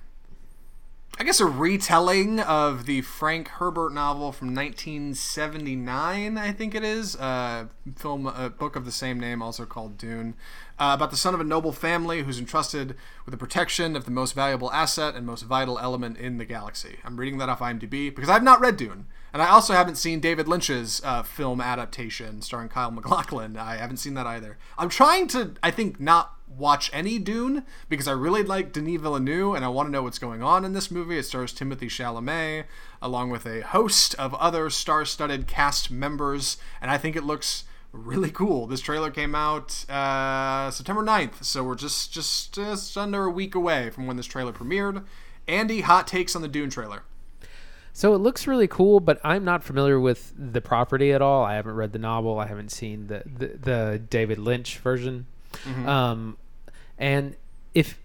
I guess a retelling of the Frank Herbert novel from 1979, I think it is. Uh, film, a book of the same name, also called Dune, uh, about the son of a noble family who's entrusted with the protection of the most valuable asset and most vital element in the galaxy. I'm reading that off IMDb because I've not read Dune, and I also haven't seen David Lynch's uh, film adaptation starring Kyle MacLachlan. I haven't seen that either. I'm trying to, I think, not watch any Dune because I really like Denis Villeneuve and I want to know what's going on in this movie. It stars Timothée Chalamet along with a host of other star-studded cast members, and I think it looks really cool. This trailer came out uh, September 9th, so we're just just just under a week away from when this trailer premiered. Andy, hot takes on the Dune trailer. So it looks really cool, but I'm not familiar with the property at all. I haven't read the novel. I haven't seen the the, the David Lynch version. Um, and if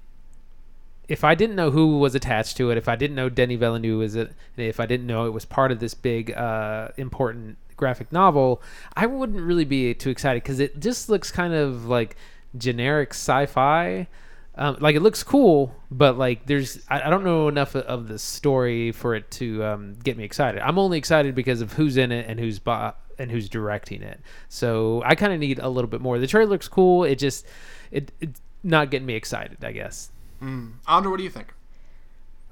if I didn't know who was attached to it, if I didn't know Denny Villeneuve was it, if I didn't know it was part of this big uh, important graphic novel, I wouldn't really be too excited because it just looks kind of like generic sci-fi. Um, like it looks cool, but like there's I, I don't know enough of, the story for it to um, get me excited. I'm only excited because of who's in it and who's bo- and who's directing it. So I kind of need a little bit more. The trailer looks cool. It just it it's not getting me excited. I guess. Andre, what do you think?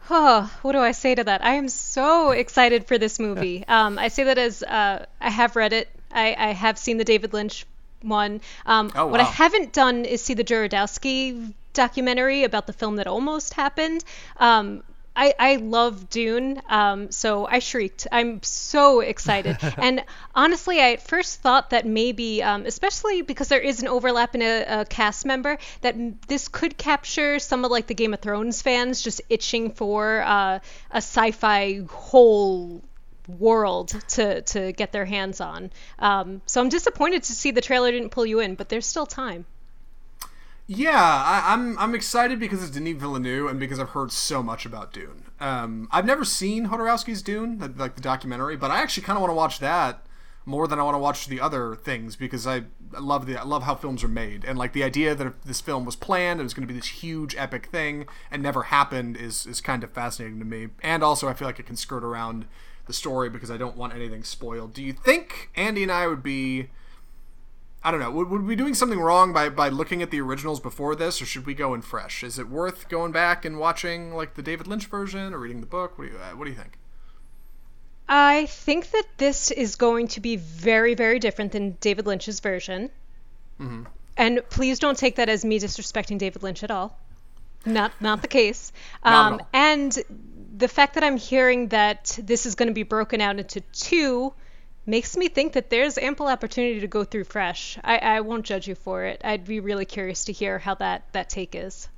Oh, what do I say to that? I am so excited for this movie. Um, I say that as uh, I have read it. I, I have seen the David Lynch one. Um, Oh, What I haven't done is see the Jodorowsky documentary about the film that almost happened. Um, I, I love Dune, um, so I shrieked. I'm so excited. and honestly, I at first thought that maybe, um, especially because there is an overlap in a, a cast member, that m- this could capture some of like the Game of Thrones fans just itching for uh, a sci-fi whole world to to get their hands on. Um, so I'm disappointed to see the trailer didn't pull you in, but there's still time. Yeah, I, I'm I'm excited because it's Denis Villeneuve and because I've heard so much about Dune. Um, I've never seen Jodorowsky's Dune, the, like the documentary, but I actually kind of want to watch that more than I want to watch the other things because I I love the I love how films are made and like the idea that if this film was planned, it was going to be this huge epic thing and never happened is is kind of fascinating to me. And also, I feel like it can skirt around the story because I don't want anything spoiled. Do you think Andy and I would be I don't know. Would, would we be doing something wrong by, by looking at the originals before this, or should we go in fresh? Is it worth going back and watching like the David Lynch version or reading the book? What do you uh, What do you think? I think that this is going to be very, very different than David Lynch's version. Mm-hmm. And please don't take that as me disrespecting David Lynch at all. Not, not the case. Not Um, and the fact that I'm hearing that this is going to be broken out into two makes me think that there's ample opportunity to go through fresh. I, I won't judge you for it. I'd be really curious to hear how that, that take is.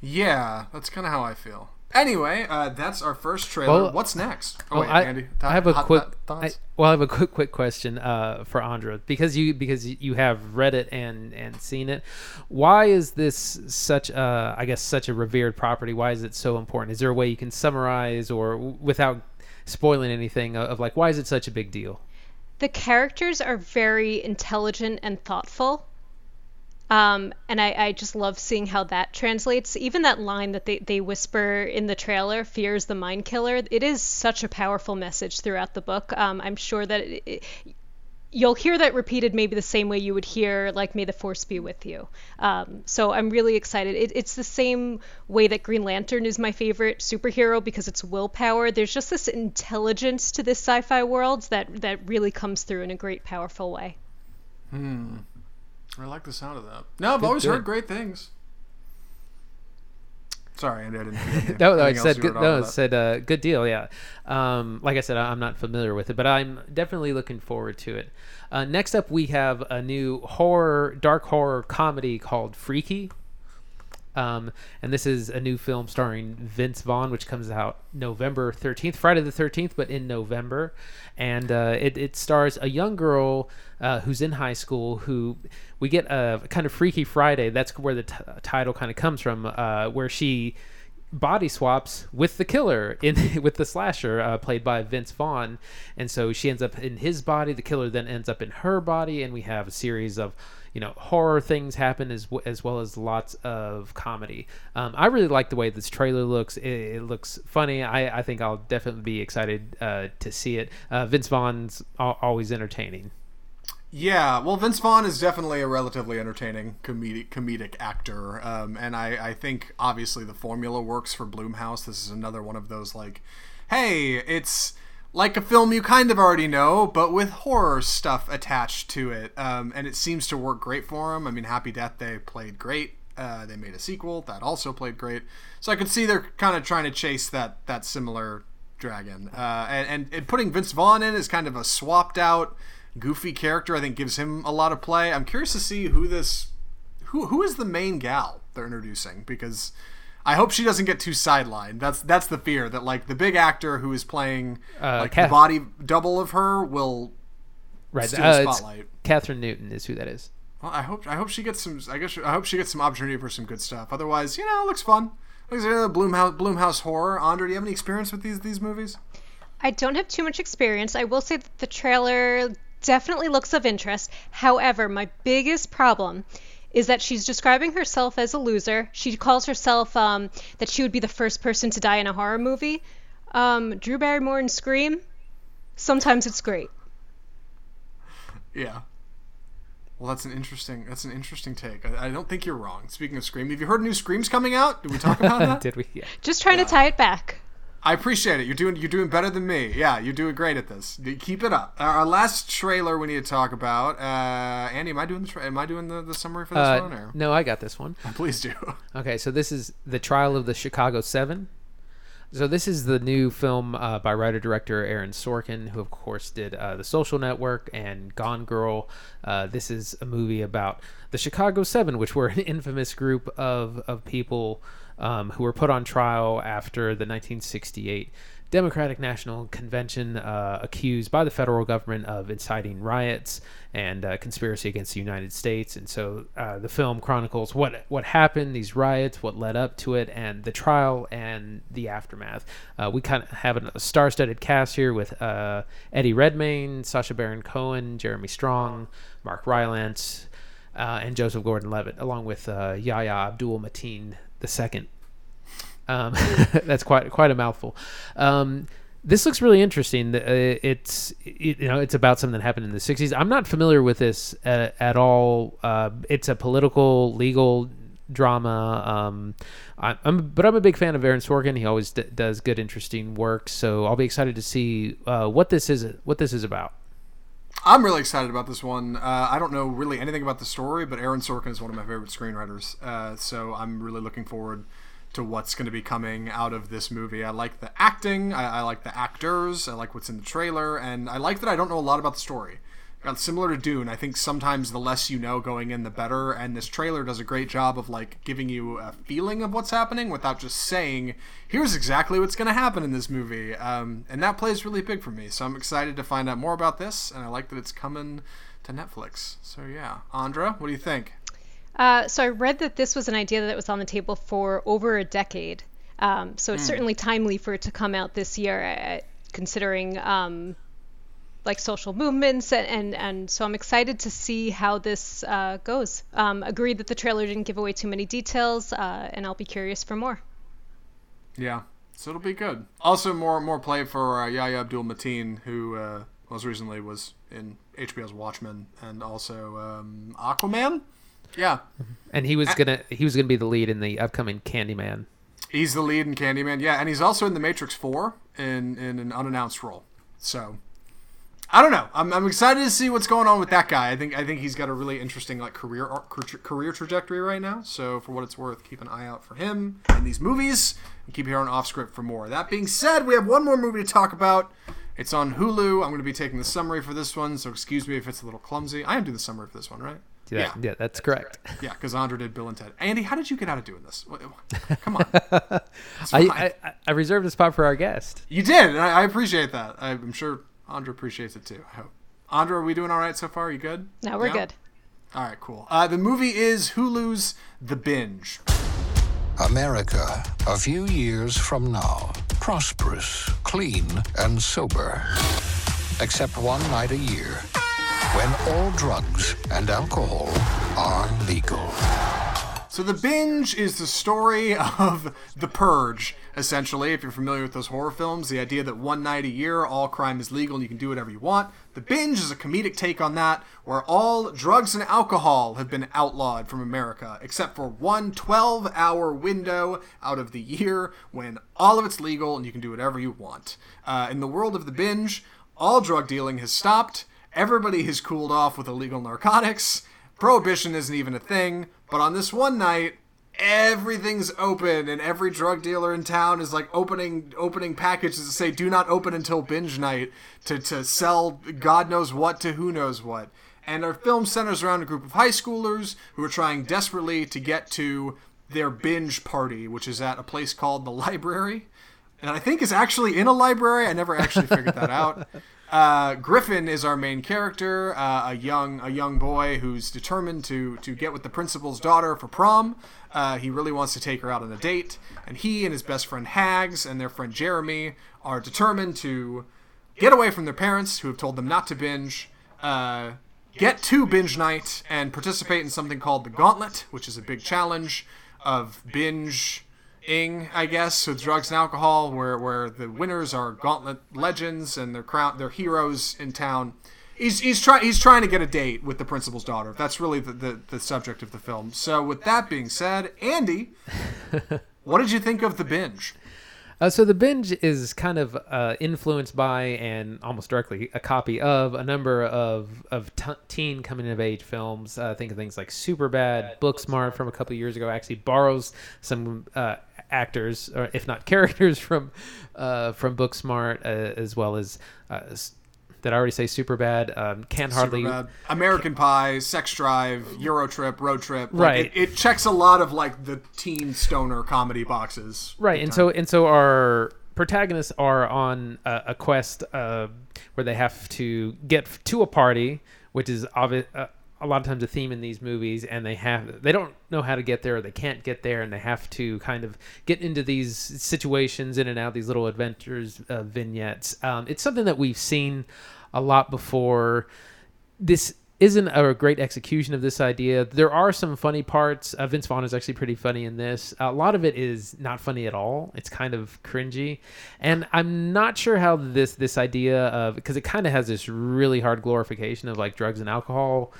Yeah, that's kind of how I feel. Anyway, uh, that's our first trailer. Well, What's next? Oh Well, wait, I, Andy, I have a hot quick. th- I, well, I have a quick, quick question uh, for Andra because you because you have read it and and seen it. Why is this such a I guess such a revered property? Why is it so important? Is there a way you can summarize or without spoiling anything of, of like why is it such a big deal? The characters are very intelligent and thoughtful. Um, and I, I just love seeing how that translates. Even that line that they, they whisper in the trailer, fear is the mind killer, it is such a powerful message throughout the book. Um, I'm sure that it, it- you'll hear that repeated maybe the same way you would hear, like, May the Force be with you. Um, so I'm really excited. It, it's the same way that Green Lantern is my favorite superhero because it's willpower. There's just this intelligence to this sci fi world that, that really comes through in a great, powerful way. hmm I like the sound of that. No, I've always good. heard great things. Sorry, I didn't. No, no, I said good. No, said uh, good deal. Yeah. Um, like I said, I'm not familiar with it, but I'm definitely looking forward to it. Uh, next up, we have a new horror, dark horror comedy called Freaky. Um, and this is a new film starring Vince Vaughn, which comes out November 13th, Friday the 13th, but in November. And uh, it, it stars a young girl uh, who's in high school who we get a kind of Freaky Friday. That's where the t- title kind of comes from, uh, where she body swaps with the killer in with the slasher uh, played by Vince Vaughn, and so she ends up in his body. The killer then ends up in her body, and we have a series of you know horror things happen as as well as lots of comedy. Um, I really like the way this trailer looks. It, it looks funny. I, I think I'll definitely be excited uh, to see it. Uh, Vince Vaughn's al- always entertaining. Yeah, well, Vince Vaughn is definitely a relatively entertaining comedic comedic actor, um, and I, I think obviously the formula works for Blumhouse. This is another one of those like, hey, it's like a film you kind of already know, but with horror stuff attached to it, um, and it seems to work great for him. I mean, Happy Death Day played great. Uh, they made a sequel that also played great, so I could see they're kind of trying to chase that that similar dragon, uh, and, and and putting Vince Vaughn in is kind of a swapped out goofy character I think gives him a lot of play. I'm curious to see who this who who is the main gal they're introducing because I hope she doesn't get too sidelined. That's that's the fear that like the big actor who is playing Uh, like Kath- the body double of her will Right, steal uh, spotlight. Kathryn Newton is who that is. Well, I hope I hope she gets some. I guess I hope she gets some opportunity for some good stuff. Otherwise, you know, it looks fun. Looks like a Blumhouse Blumhouse horror. Andre, do you have any experience with these these movies? I don't have too much experience. I will say that the trailer definitely looks of interest. However, my biggest problem is that she's describing herself as a loser. She calls herself um, that she would be the first person to die in a horror movie. Um, Drew Barrymore in Scream. Sometimes it's great. Yeah. Well, that's an interesting. That's an interesting take. I, I don't think you're wrong. Speaking of Scream, have you heard new Screams coming out? Did we talk about that? Did we? Yeah. Just trying to tie it back. I appreciate it. You're doing you're doing better than me. Yeah, you're doing great at this. Keep it up. Our last trailer we need to talk about. Uh, Andy, am I doing the tra- am I doing the, the summary for this one? Uh, Or? no, I got this one. Please do. Okay, so this is the trial of the Chicago Seven. So this is the new film uh, by writer director Aaron Sorkin, who of course did uh, The Social Network and Gone Girl. Uh, this is a movie about the Chicago Seven, which were an infamous group of of people um, who were put on trial after the 1968 Democratic National Convention, uh, accused by the federal government of inciting riots and uh, conspiracy against the United States. And so uh, the film chronicles what what happened, these riots, what led up to it, and the trial and the aftermath. Uh, we kind of have a star-studded cast here with uh, Eddie Redmayne, Sacha Baron Cohen, Jeremy Strong, Mark Rylance, uh, and Joseph Gordon-Levitt, along with Yahya Abdul-Mateen II. Um, that's quite quite a mouthful. Um, this looks really interesting. Uh, It's you know it's about something that happened in the '60s. I'm not familiar with this at, at all. Uh, it's a political legal drama. Um, I, I'm but I'm a big fan of Aaron Sorkin. He always d- does good, interesting work. So I'll be excited to see uh, what this is what this is about. I'm really excited about this one. Uh, I don't know really anything about the story, but Aaron Sorkin is one of my favorite screenwriters. Uh, so I'm really looking forward to what's going to be coming out of this movie. I like the acting, I, I like the actors, I like what's in the trailer, and I like that I don't know a lot about the story. Uh, similar to Dune, I think sometimes the less you know going in, the better. And this trailer does a great job of like giving you a feeling of what's happening without just saying, "Here's exactly what's going to happen in this movie." Um, and that plays really big for me. So I'm excited to find out more about this, and I like that it's coming to Netflix. So yeah, Andra, what do you think? Uh, so I read that this was an idea that was on the table for over a decade. Um, so it's certainly timely for it to come out this year, uh, considering um, like social movements and, and and so I'm excited to see how this uh, goes. Um, agreed that the trailer didn't give away too many details, uh, and I'll be curious for more. Yeah, so it'll be good. Also, more more play for uh, Yahya Abdul Mateen, who uh, most recently was in HBO's Watchmen and also um, Aquaman. Yeah, And he was gonna he was gonna be the lead in the upcoming Candyman. he's the lead in Candyman. Yeah, and he's also in The Matrix Four in in an unannounced role. So. I don't know. I'm, I'm excited to see what's going on with that guy. I think I think he's got a really interesting like career career trajectory right now. So for what it's worth, keep an eye out for him in these movies, and keep hearing off script for more. That being said, we have one more movie to talk about. It's on Hulu. I'm going to be taking the summary for this one, so excuse me if it's a little clumsy. I am doing the summary for this one, right? Yeah, yeah, that's correct. Yeah, because Andra did Bill and Ted. Andy, how did you get out of doing this? Come on. I. I I- I reserved a spot for our guest. You did, and I, I appreciate that. I'm sure Andra appreciates it too. I hope. Andra, are we doing all right so far? Are you good? No, we're Yeah? good. All right, cool. Uh, the movie is Hulu's The Binge. America, a few years from now, prosperous, clean, and sober. Except one night a year, when all drugs and alcohol are legal. So the binge is the story of the purge, essentially. If you're familiar with those horror films, the idea that one night a year all crime is legal and you can do whatever you want. The binge is a comedic take on that, where all drugs and alcohol have been outlawed from America, except for one 12-hour window out of the year when all of it's legal and you can do whatever you want. Uh, in the world of the binge, all drug dealing has stopped. Everybody has cooled off with illegal narcotics. Prohibition isn't even a thing. But on this one night, everything's open, and every drug dealer in town is like opening opening packages to say "Do not open until binge night" to to sell God knows what to who knows what. And our film centers around a group of high schoolers who are trying desperately to get to their binge party, which is at a place called the library, and I think is actually in a library. I never actually figured that out. Uh, Griffin is our main character, uh, a young a young boy who's determined to to get with the principal's daughter for prom. Uh, he really wants to take her out on a date, and he and his best friend Hags and their friend Jeremy are determined to get away from their parents, who have told them not to binge. Uh, get to binge night and participate in something called the Gauntlet, which is a big challenge of binge ing, I guess, with drugs and alcohol, where where the winners are gauntlet legends and they're crown they're heroes in town. He's he's trying he's trying to get a date with the principal's daughter. That's really the, the, the subject of the film. So with that being said, Andy, what did you think of the binge? Uh, so the binge is kind of uh, influenced by and almost directly a copy of a number of of t- teen coming of age films. Uh, think of things like Superbad, Booksmart from a couple of years ago. Actually borrows some uh, actors, or if not characters, from uh, from Booksmart, uh, as well as. uh, that I already say Superbad? Um, can't hardly. Superbad. American Pie, Sex Drive, Euro Trip, Road Trip. Like, Right. It, it checks a lot of like the teen stoner comedy boxes. right and so and so our protagonists are on a, a quest uh, where they have to get to a party which is obvi- uh, a lot of times a theme in these movies and they have they don't know how to get there or they can't get there and they have to kind of get into these situations in and out these little adventures uh, vignettes um, it's something that we've seen a lot before this isn't a great execution of this idea. There are some funny parts. Uh, Vince Vaughn is actually pretty funny in this. A lot of it is not funny at all. It's kind of cringy, and I'm not sure how this this idea of because it kind of has this really hard glorification of like drugs and alcohol.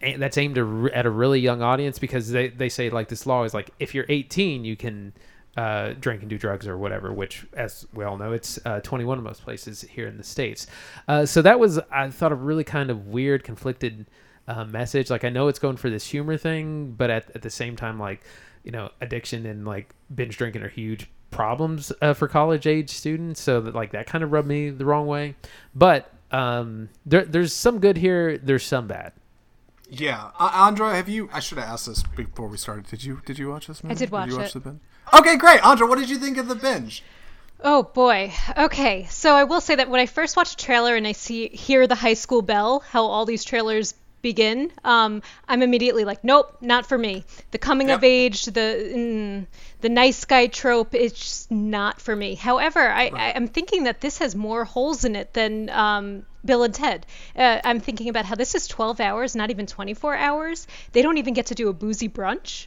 That's aimed at at a really young audience because they, they say like this law is like if you're 18 you can uh, drink and do drugs or whatever, which, as we all know, it's uh, 21 in most places here in the States. Uh, so that was, I thought, a really kind of weird, conflicted uh, message. Like, I know it's going for this humor thing, but at, at the same time, like, you know, addiction and like binge drinking are huge problems uh, for college age students. So that, like, that kind of rubbed me the wrong way. But um, there, there's some good here, there's some bad. Yeah, uh, Andra, have you? I should have asked this before we started. Did you? Did you watch this? Movie? I did watch you it. the binge? Okay, great, Andra. What did you think of the binge? Oh boy. Okay. So I will say that when I first watch a trailer and I see hear the high school bell, how all these trailers begin, um, I'm immediately like, nope, not for me. The coming of age, the mm, the nice guy trope, it's just not for me. However, I, I I'm thinking that this has more holes in it than um, Bill and Ted. Uh, I'm thinking about how this is 12 hours, not even 24 hours. They don't even get to do a boozy brunch.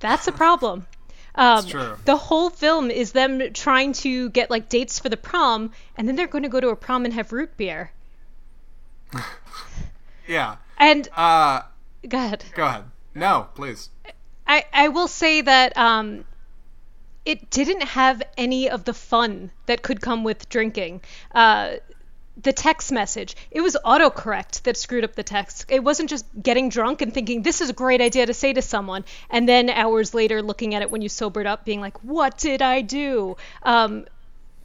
That's a problem. Um, true. The whole film is them trying to get like dates for the prom, and then they're going to go to a prom and have root beer. Yeah. And Uh, go ahead. go ahead. No, please. I, I will say that um, it didn't have any of the fun that could come with drinking. Uh, the text message, it was autocorrect that screwed up the text. It wasn't just getting drunk and thinking, this is a great idea to say to someone, and then hours later looking at it when you sobered up, being like, what did I do? Um,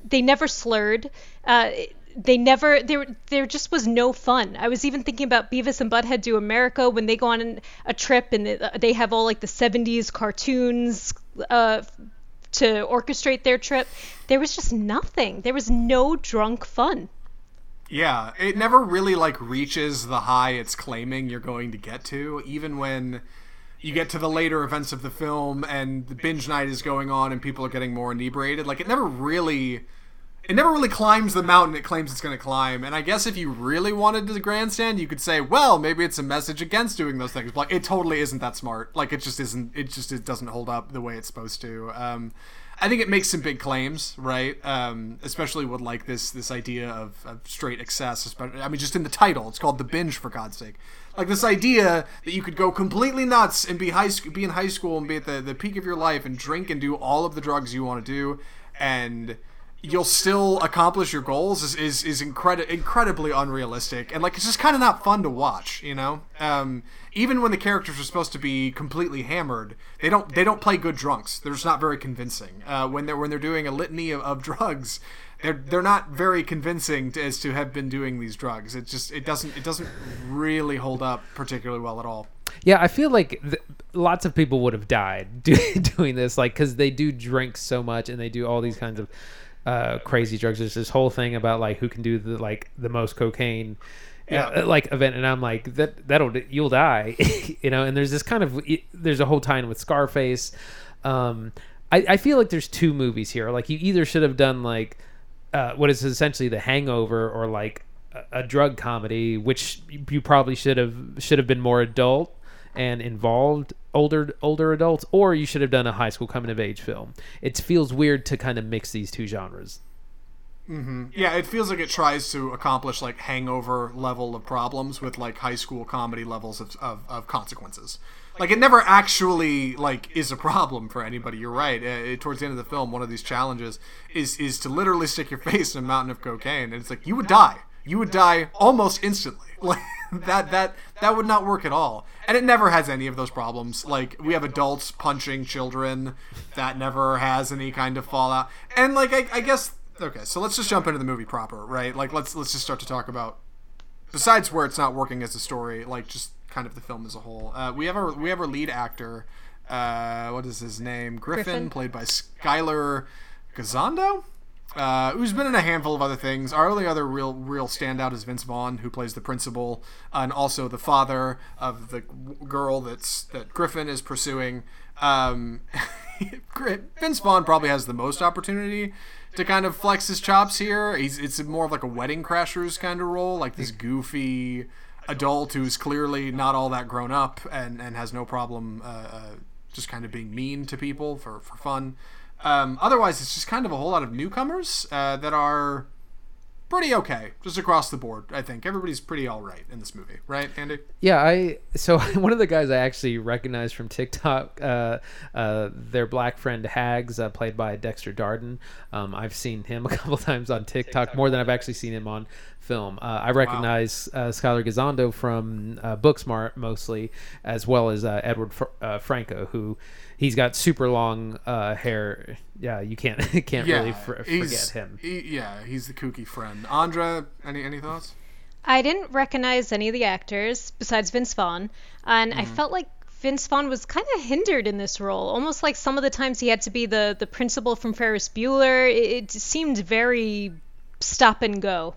they never slurred. Uh, they never there there just was no fun. I was even thinking about Beavis and Butthead do America when they go on a trip and they, have all like the 70s cartoons uh, to orchestrate their trip. There was just nothing. There was no drunk fun. Yeah, it never really like reaches the high it's claiming you're going to get to, even when you get to the later events of the film and the binge night is going on and people are getting more inebriated. Like it never really it never really climbs the mountain it claims it's going to climb. And I guess if you really wanted to grandstand, you could say, well, maybe it's a message against doing those things. But like, it totally isn't that smart. Like it just isn't. It just it doesn't hold up the way it's supposed to. Um, I think it makes some big claims, right? Um, especially with like this this idea of, of straight excess. Especially, I mean, just in the title, it's called the binge for God's sake. Like this idea that you could go completely nuts and be high school, be in high school and be at the, the peak of your life and drink and do all of the drugs you want to do, and you'll still accomplish your goals is is, is incredi- incredibly unrealistic and like it's just kind of not fun to watch you know um, even when the characters are supposed to be completely hammered they don't they don't play good drunks they're just not very convincing uh, when they're when they're doing a litany of, of drugs they're they're not very convincing to, as to have been doing these drugs it just it doesn't it doesn't really hold up particularly well at all Yeah, I feel like th- lots of people would have died do- doing this, like because they do drink so much and they do all these kinds of uh, crazy drugs. There's this whole thing about like who can do the like the most cocaine. Yeah. Uh, like event and I'm like that that'll you'll die you know? And there's this kind of there's a whole tie-in with Scarface. Um I, I feel like there's two movies here. Like you either should have done like uh, what is essentially the hangover or like a, a drug comedy which you probably should have should have been more adult and involved older older adults or you should have done a high school coming of age film. It feels weird to kind of mix these two genres Yeah, it feels like it tries to accomplish like hangover level of problems with like high school comedy levels of, of, of consequences. Like it never actually like is a problem for anybody. You're right. Uh, towards the end of the film, one of these challenges is is to literally stick your face in a mountain of cocaine, and it's like you would die. You would die almost instantly. Like that that that would not work at all. And it never has any of those problems. Like we have adults punching children. That never has any kind of fallout. And like I, I guess okay, so let's just jump into the movie proper, right? Like let's let's just start to talk about besides where it's not working as a story, like just kind of the film as a whole. Uh, we have our we have our lead actor. Uh, what is his name? Griffin, Griffin. played by Skyler Gisondo, uh, who's been in a handful of other things. Our only other real real standout is Vince Vaughn, who plays the principal and also the father of the girl that's that Griffin is pursuing. Um, Vince Vaughn probably has the most opportunity to kind of flex his chops here. He's it's more of like a wedding crashers kind of role, like this goofy adult who's clearly not all that grown up and and has no problem uh, uh, just kind of being mean to people for for fun. Um, otherwise, it's just kind of a whole lot of newcomers uh, that are pretty okay, just across the board. I think everybody's pretty all right in this movie, right, Andy? Yeah, I so one of the guys I actually recognized from TikTok, uh, uh, their black friend Hags, uh, played by Dexter Darden. Um, I've seen him a couple times on TikTok, more than I've actually seen him on film. Uh, I recognize uh, Skyler Gisondo from uh, Booksmart mostly, as well as uh, Edward Fr- uh, Franco, who he's got super long uh, hair. Yeah, you can't can't really fr- forget him. he- yeah, he's the kooky friend. Andra, any any thoughts? I didn't recognize any of the actors besides Vince Vaughn, and Mm-hmm. I felt like Vince Vaughn was kind of hindered in this role. Almost like some of the times he had to be the the principal from Ferris Bueller. It, it seemed very stop and go.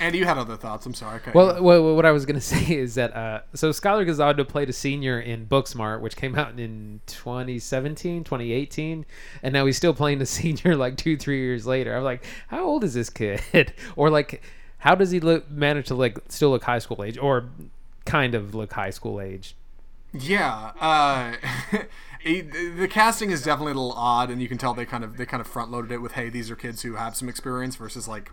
Andy, you had other thoughts. I'm sorry. I cut you Well, well, what I was going to say is that uh, so Skyler Gisondo played a senior in Booksmart, which came out in 2017, 2018, and now he's still playing a senior like two, three years later. I'm like, how old is this kid? or like, how does he look manage to like still look high school age or kind of look high school age? Yeah, uh, the casting is definitely a little odd, and you can tell they kind of they kind of front loaded it with, hey, these are kids who have some experience versus like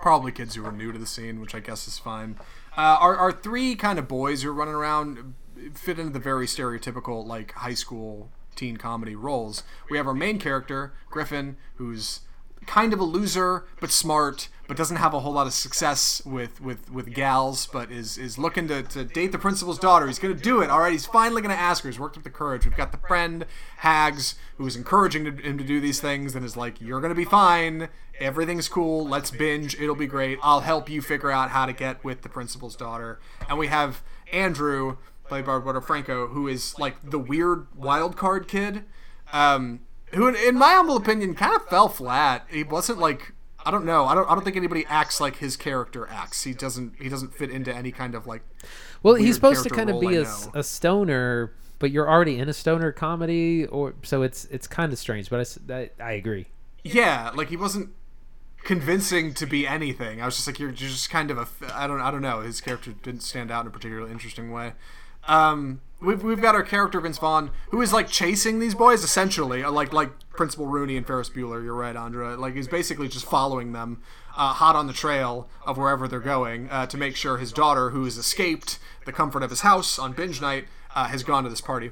probably kids who are new to the scene, which I guess is fine. Uh, our our three kind of boys who are running around fit into the very stereotypical like high school teen comedy roles. We have our main character Griffin, who's kind of a loser but smart but doesn't have a whole lot of success with with with gals but is is looking to, to date the principal's daughter. He's gonna do it. All right he's finally gonna ask her. He's worked up the courage. We've got the friend hags who is encouraging him to do these things and is like you're gonna be fine everything's cool let's binge it'll be great i'll help you figure out how to get with the principal's daughter and we have andrew played by Roberto Franco, who is like the weird wild card kid, um, who, in, my humble opinion, kind of fell flat. He wasn't like I don't know. I don't. I don't think anybody acts like his character acts. He doesn't. He doesn't fit into any kind of like. Well, he's supposed to kind of be I a, a stoner, but you're already in a stoner comedy, or so it's it's kind of strange. But I I agree. Yeah, like he wasn't convincing to be anything. I was just like, you're, you're just kind of a. I don't. I don't know. His character didn't stand out in a particularly interesting way. Um, we've we've got our character Vince Vaughn, who is like chasing these boys essentially, uh, like like Principal Rooney and Ferris Bueller. You're right, Andra. Like he's basically just following them, uh, hot on the trail of wherever they're going, uh, to make sure his daughter, who has escaped the comfort of his house on binge night, uh, has gone to this party.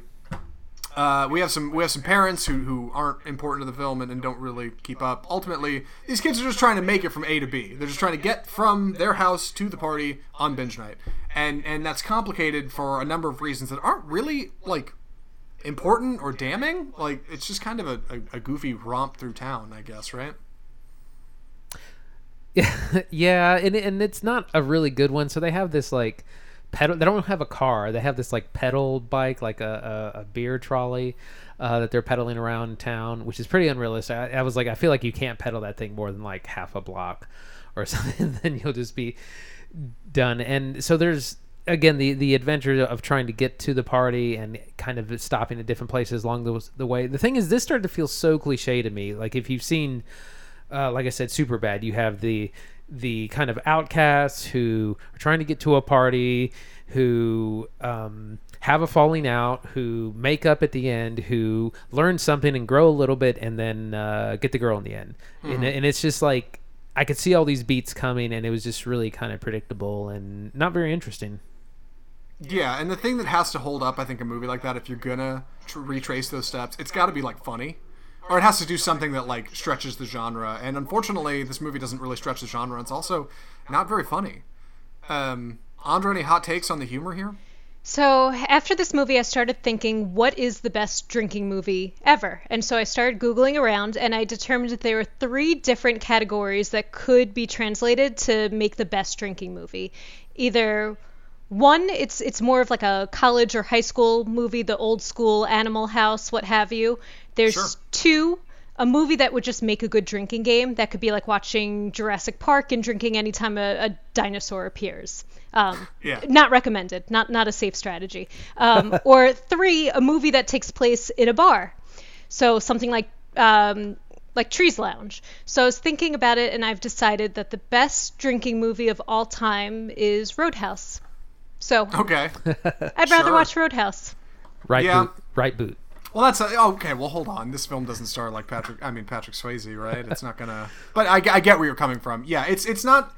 Uh, we have some we have some parents who, who aren't important to the film and, and don't really keep up. Ultimately, these kids are just trying to make it from A to B. They're just trying to get from their house to the party on binge night, and and that's complicated for a number of reasons that aren't really like important or damning. Like it's just kind of a, a, a goofy romp through town, I guess, right? yeah, and and it's not a really good one. So they have this like pedal. They don't have a car. They have this like pedal bike, like a a, a beer trolley. Uh, that they're pedaling around town, which is pretty unrealistic. I, I was like, I feel like you can't pedal that thing more than like half a block or something, then you'll just be done. And so there's again the the adventure of trying to get to the party and kind of stopping at different places along the, the way. The thing is, this started to feel so cliche to me. Like if you've seen, uh, like I said, super bad, you have the the kind of outcasts who are trying to get to a party, who um, have a falling out, who make up at the end, who learn something and grow a little bit, and then uh, get the girl in the end. And, and it's just like I could see all these beats coming, and it was just really kind of predictable and not very interesting. Yeah, and the thing that has to hold up, I think, a movie like that, if you're gonna tr- retrace those steps, it's got to be like funny, or it has to do something that like stretches the genre. And unfortunately, this movie doesn't really stretch the genre. It's also not very funny. Um, Andra, any hot takes on the humor here? So after this movie, I started thinking, what is the best drinking movie ever? And so I started Googling around and I determined that there were three different categories that could be translated to make the best drinking movie. Either one, it's it's more of like a college or high school movie, the old school Animal House, what have you. There's Sure. Two, a movie that would just make a good drinking game. That could be like watching Jurassic Park and drinking anytime a, a dinosaur appears. Um, Yeah. Not recommended. Not not a safe strategy. Um, or three, a movie that takes place in a bar. So something like um, like Trees Lounge. So I was thinking about it, and I've decided that the best drinking movie of all time is Roadhouse. So Okay. I'd rather Sure. watch Roadhouse. Right Yeah. boot, right boot. Well, that's a, okay. Well, hold on. This film doesn't star like Patrick. I mean Patrick Swayze, right? It's not gonna. But I, I get where you're coming from. Yeah, it's it's not.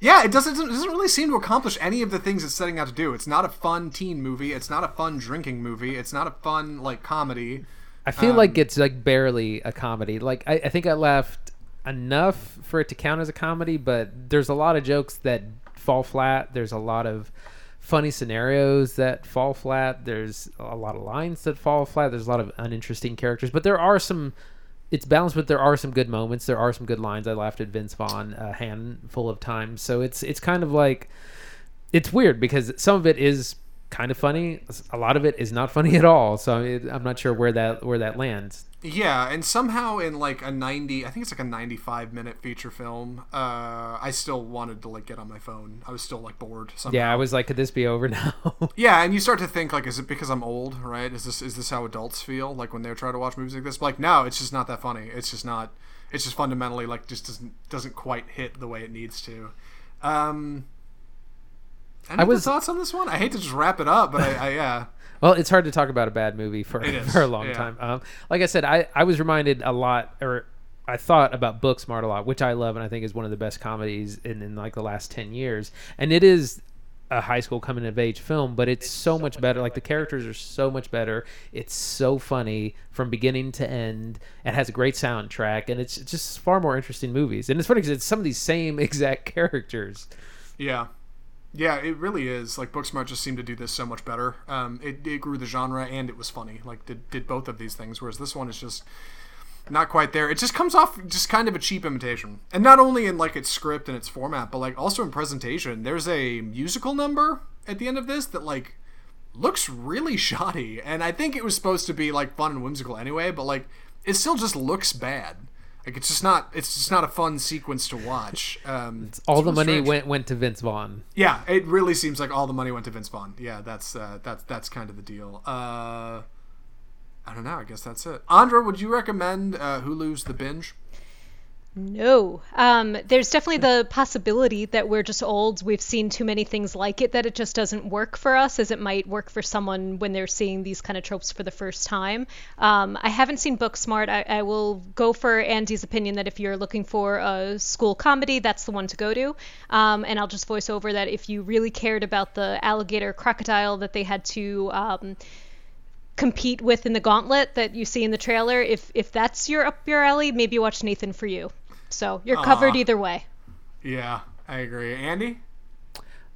Yeah, it doesn't it doesn't really seem to accomplish any of the things it's setting out to do. It's not a fun teen movie. It's not a fun drinking movie. It's not a fun like comedy. I feel Um, like it's like barely a comedy. Like I, I think I laughed enough for it to count as a comedy, but there's a lot of jokes that fall flat. There's a lot of funny scenarios that fall flat. There's a lot of lines that fall flat. There's a lot of uninteresting characters, but there are some. It's balanced, but there are some good moments. There are some good lines. I laughed at Vince Vaughn a handful of times. So it's it's kind of like it's weird because some of it is kind of funny. A lot of it is not funny at all. So I'm not sure where that where that lands. Yeah, and somehow in like a 90, I think it's like a 95 minute feature film, uh, I still wanted to like get on my phone. I was still like bored. Somehow. Yeah, I was like, could this be over now? Yeah, and you start to think like, is it because I'm old? Right? Is this is this how adults feel like when they try to watch movies like this? But, like, no, it's just not that funny. It's just not. It's just fundamentally like just doesn't doesn't quite hit the way it needs to. Um, any I was- thoughts on this one. I hate to just wrap it up, but I, I yeah. well, it's hard to talk about a bad movie for for a long yeah. time. Um, like I said, I I was reminded a lot, or I thought about Booksmart a lot, which I love and I think is one of the best comedies in, in like the last ten years. And it is a high school coming of age film, but it's so much better. Like the characters are so much better. It's so funny from beginning to end. It has a great soundtrack, and it's just far more interesting movies. And it's funny because it's some of these same exact characters. Yeah. Yeah, it really is. Like Booksmart just seemed to do this so much better. Um, it, it grew the genre and it was funny. Like did did both of these things. Whereas this one is just not quite there. It just comes off just kind of a cheap imitation. And not only in like its script and its format, but like also in presentation. There's a musical number at the end of this that like looks really shoddy. And I think it was supposed to be like fun and whimsical anyway, but like it still just looks bad. Like it's just not it's just not a fun sequence to watch. Um, All the money strange. went went to Vince Vaughn. Yeah, it really seems like all the money went to Vince Vaughn. Yeah, that's uh, that's that's kind of the deal. Uh, I don't know. I guess that's it. Andra, would you recommend uh, Hulu's The Binge? No. Um, there's definitely the possibility that we're just old. We've seen too many things like it that it just doesn't work for us as it might work for someone when they're seeing these kind of tropes for the first time. Um, I haven't seen Booksmart. I, I will go for Andy's opinion that if you're looking for a school comedy, that's the one to go to. Um, and I'll just voice over that if you really cared about the alligator crocodile that they had to. Um, compete with in the gauntlet that you see in the trailer if if that's your up your alley maybe watch nathan for you so you're covered either way Yeah, I agree. Andy?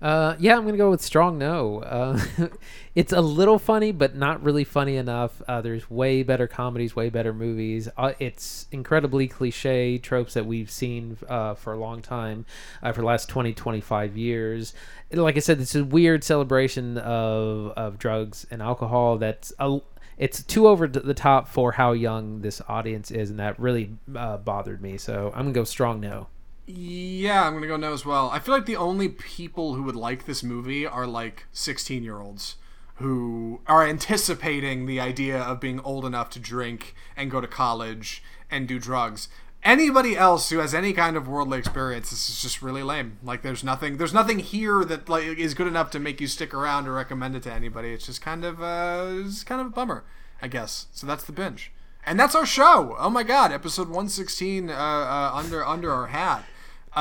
Uh, yeah, I'm gonna go with strong no. Uh, it's a little funny, but not really funny enough. Uh, there's way better comedies, way better movies. Uh, it's incredibly cliche tropes that we've seen uh, for a long time, uh, for the last 20, 25 years. And like I said, it's a weird celebration of of drugs and alcohol. That's a it's too over the top for how young this audience is, and that really uh, bothered me. So I'm gonna go strong no. Yeah, I'm gonna go no as well. I feel like the only people who would like this movie are like 16 year olds who are anticipating the idea of being old enough to drink and go to college and do drugs. Anybody else who has any kind of worldly experience, this is just really lame. Like, there's nothing, there's nothing here that like is good enough to make you stick around or recommend it to anybody. It's just kind of, uh, it's kind of a bummer, I guess. So that's the binge, and that's our show. Oh my god, episode 116 uh, uh, under under our hat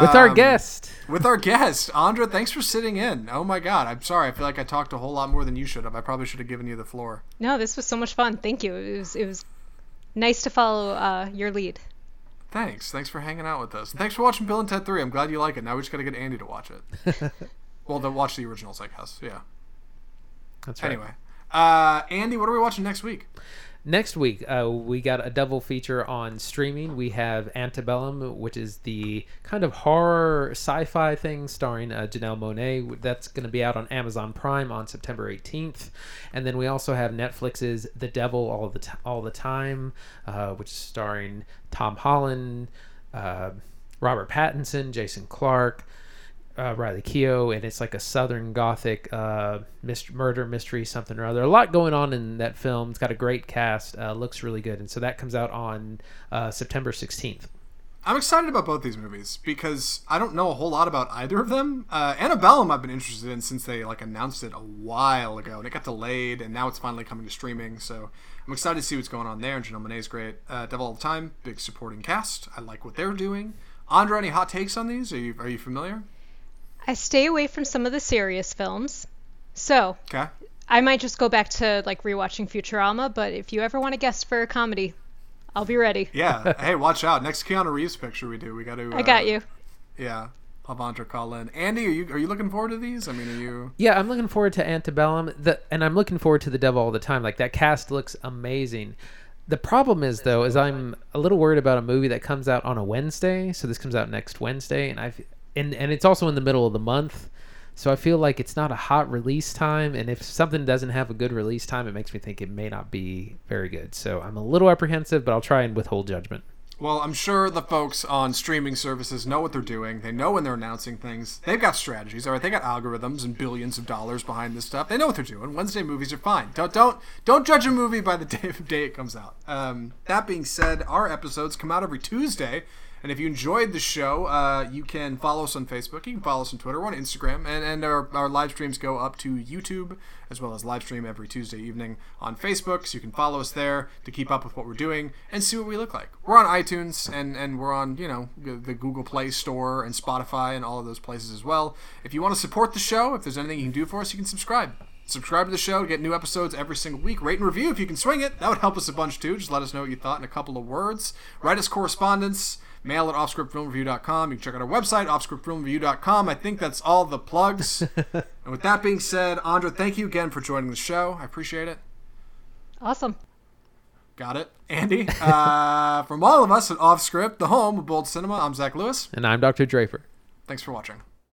With our Um, guest. with our guest, Andra. Thanks for sitting in. Oh my God, I'm sorry. I feel like I talked a whole lot more than you should have. I probably should have given you the floor. no this was so much fun thank you it was it was nice to follow uh, your lead Thanks. Thanks for hanging out with us. Thanks for watching Bill and Ted 3. I'm glad you like it. Now we just got to get Andy to watch it. well, to watch the originals, I guess. Yeah. That's right. Anyway, uh, Andy, what are we watching next week? Next week, uh, we got a double feature on streaming. We have Antebellum, which is the kind of horror sci-fi thing starring uh, Janelle Monae. That's going to be out on Amazon Prime on September 18th. And then we also have Netflix's The Devil All the T- All the Time, uh, which is starring Tom Holland, uh, Robert Pattinson, Jason Clarke uh, Riley Keough, and it's like a Southern Gothic uh, murder mystery, something or other. A lot going on in that film. It's got a great cast. Uh, looks really good, and so that comes out on uh, September sixteenth. I'm excited about both these movies because I don't know a whole lot about either of them. Uh, Antebellum I've been interested in since they like announced it a while ago, and it got delayed, and now it's finally coming to streaming. So I'm excited to see what's going on there. And Janelle Monae's great. Uh, Devil All the Time, big supporting cast. I like what they're doing. Andre, any hot takes on these? Are you are you familiar? I stay away from some of the serious films so Okay. i might just go back to like rewatching futurama but if you ever want to guest for a comedy i'll be ready Yeah. hey, watch out. Next Keanu Reeves picture we do, we got to. i got uh, you Yeah. Have Andra call in. Andy, are you are you looking forward to these? I mean, are you? Yeah, I'm looking forward to Antebellum, the, and I'm looking forward to The Devil all the time. Like that cast looks amazing. The problem is though, is I'm a little worried about a movie that comes out on a Wednesday. So this comes out next Wednesday, and I've and and it's also in the middle of the month. So I feel like it's not a hot release time, and if something doesn't have a good release time, it makes me think it may not be very good. So I'm a little apprehensive, but I'll try and withhold judgment. Well, I'm sure the folks on streaming services know what they're doing. They know when they're announcing things. They've got strategies, all right. They got algorithms and billions of dollars behind this stuff. They know what they're doing. Wednesday movies are fine. Don't don't don't judge a movie by the day, day it comes out. Um, that being said, our episodes come out every Tuesday. And if you enjoyed the show, uh, you can follow us on Facebook. You can follow us on Twitter. On Instagram. And, and our, our live streams go up to YouTube, as well as live stream every Tuesday evening on Facebook. So you can follow us there to keep up with what we're doing and see what we look like. We're on iTunes and, and we're on, you know, the the Google Play Store and Spotify and all of those places as well. If you want to support the show, if there's anything you can do for us, you can subscribe. Subscribe to the show get new episodes every single week. Rate and review if you can swing it. That would help us a bunch too. Just let us know what you thought in a couple of words. Write us correspondence. Mail at offscriptfilmreview.com. You can check out our website, offscriptfilmreview.com. I think that's all the plugs. and with that being said, Andra, thank you again for joining the show. I appreciate it. awesome Got it. Andy, uh, from all of us at Offscript, the home of Bold Cinema, I'm Zach Lewis. And I'm Dr. Draper. Thanks for watching.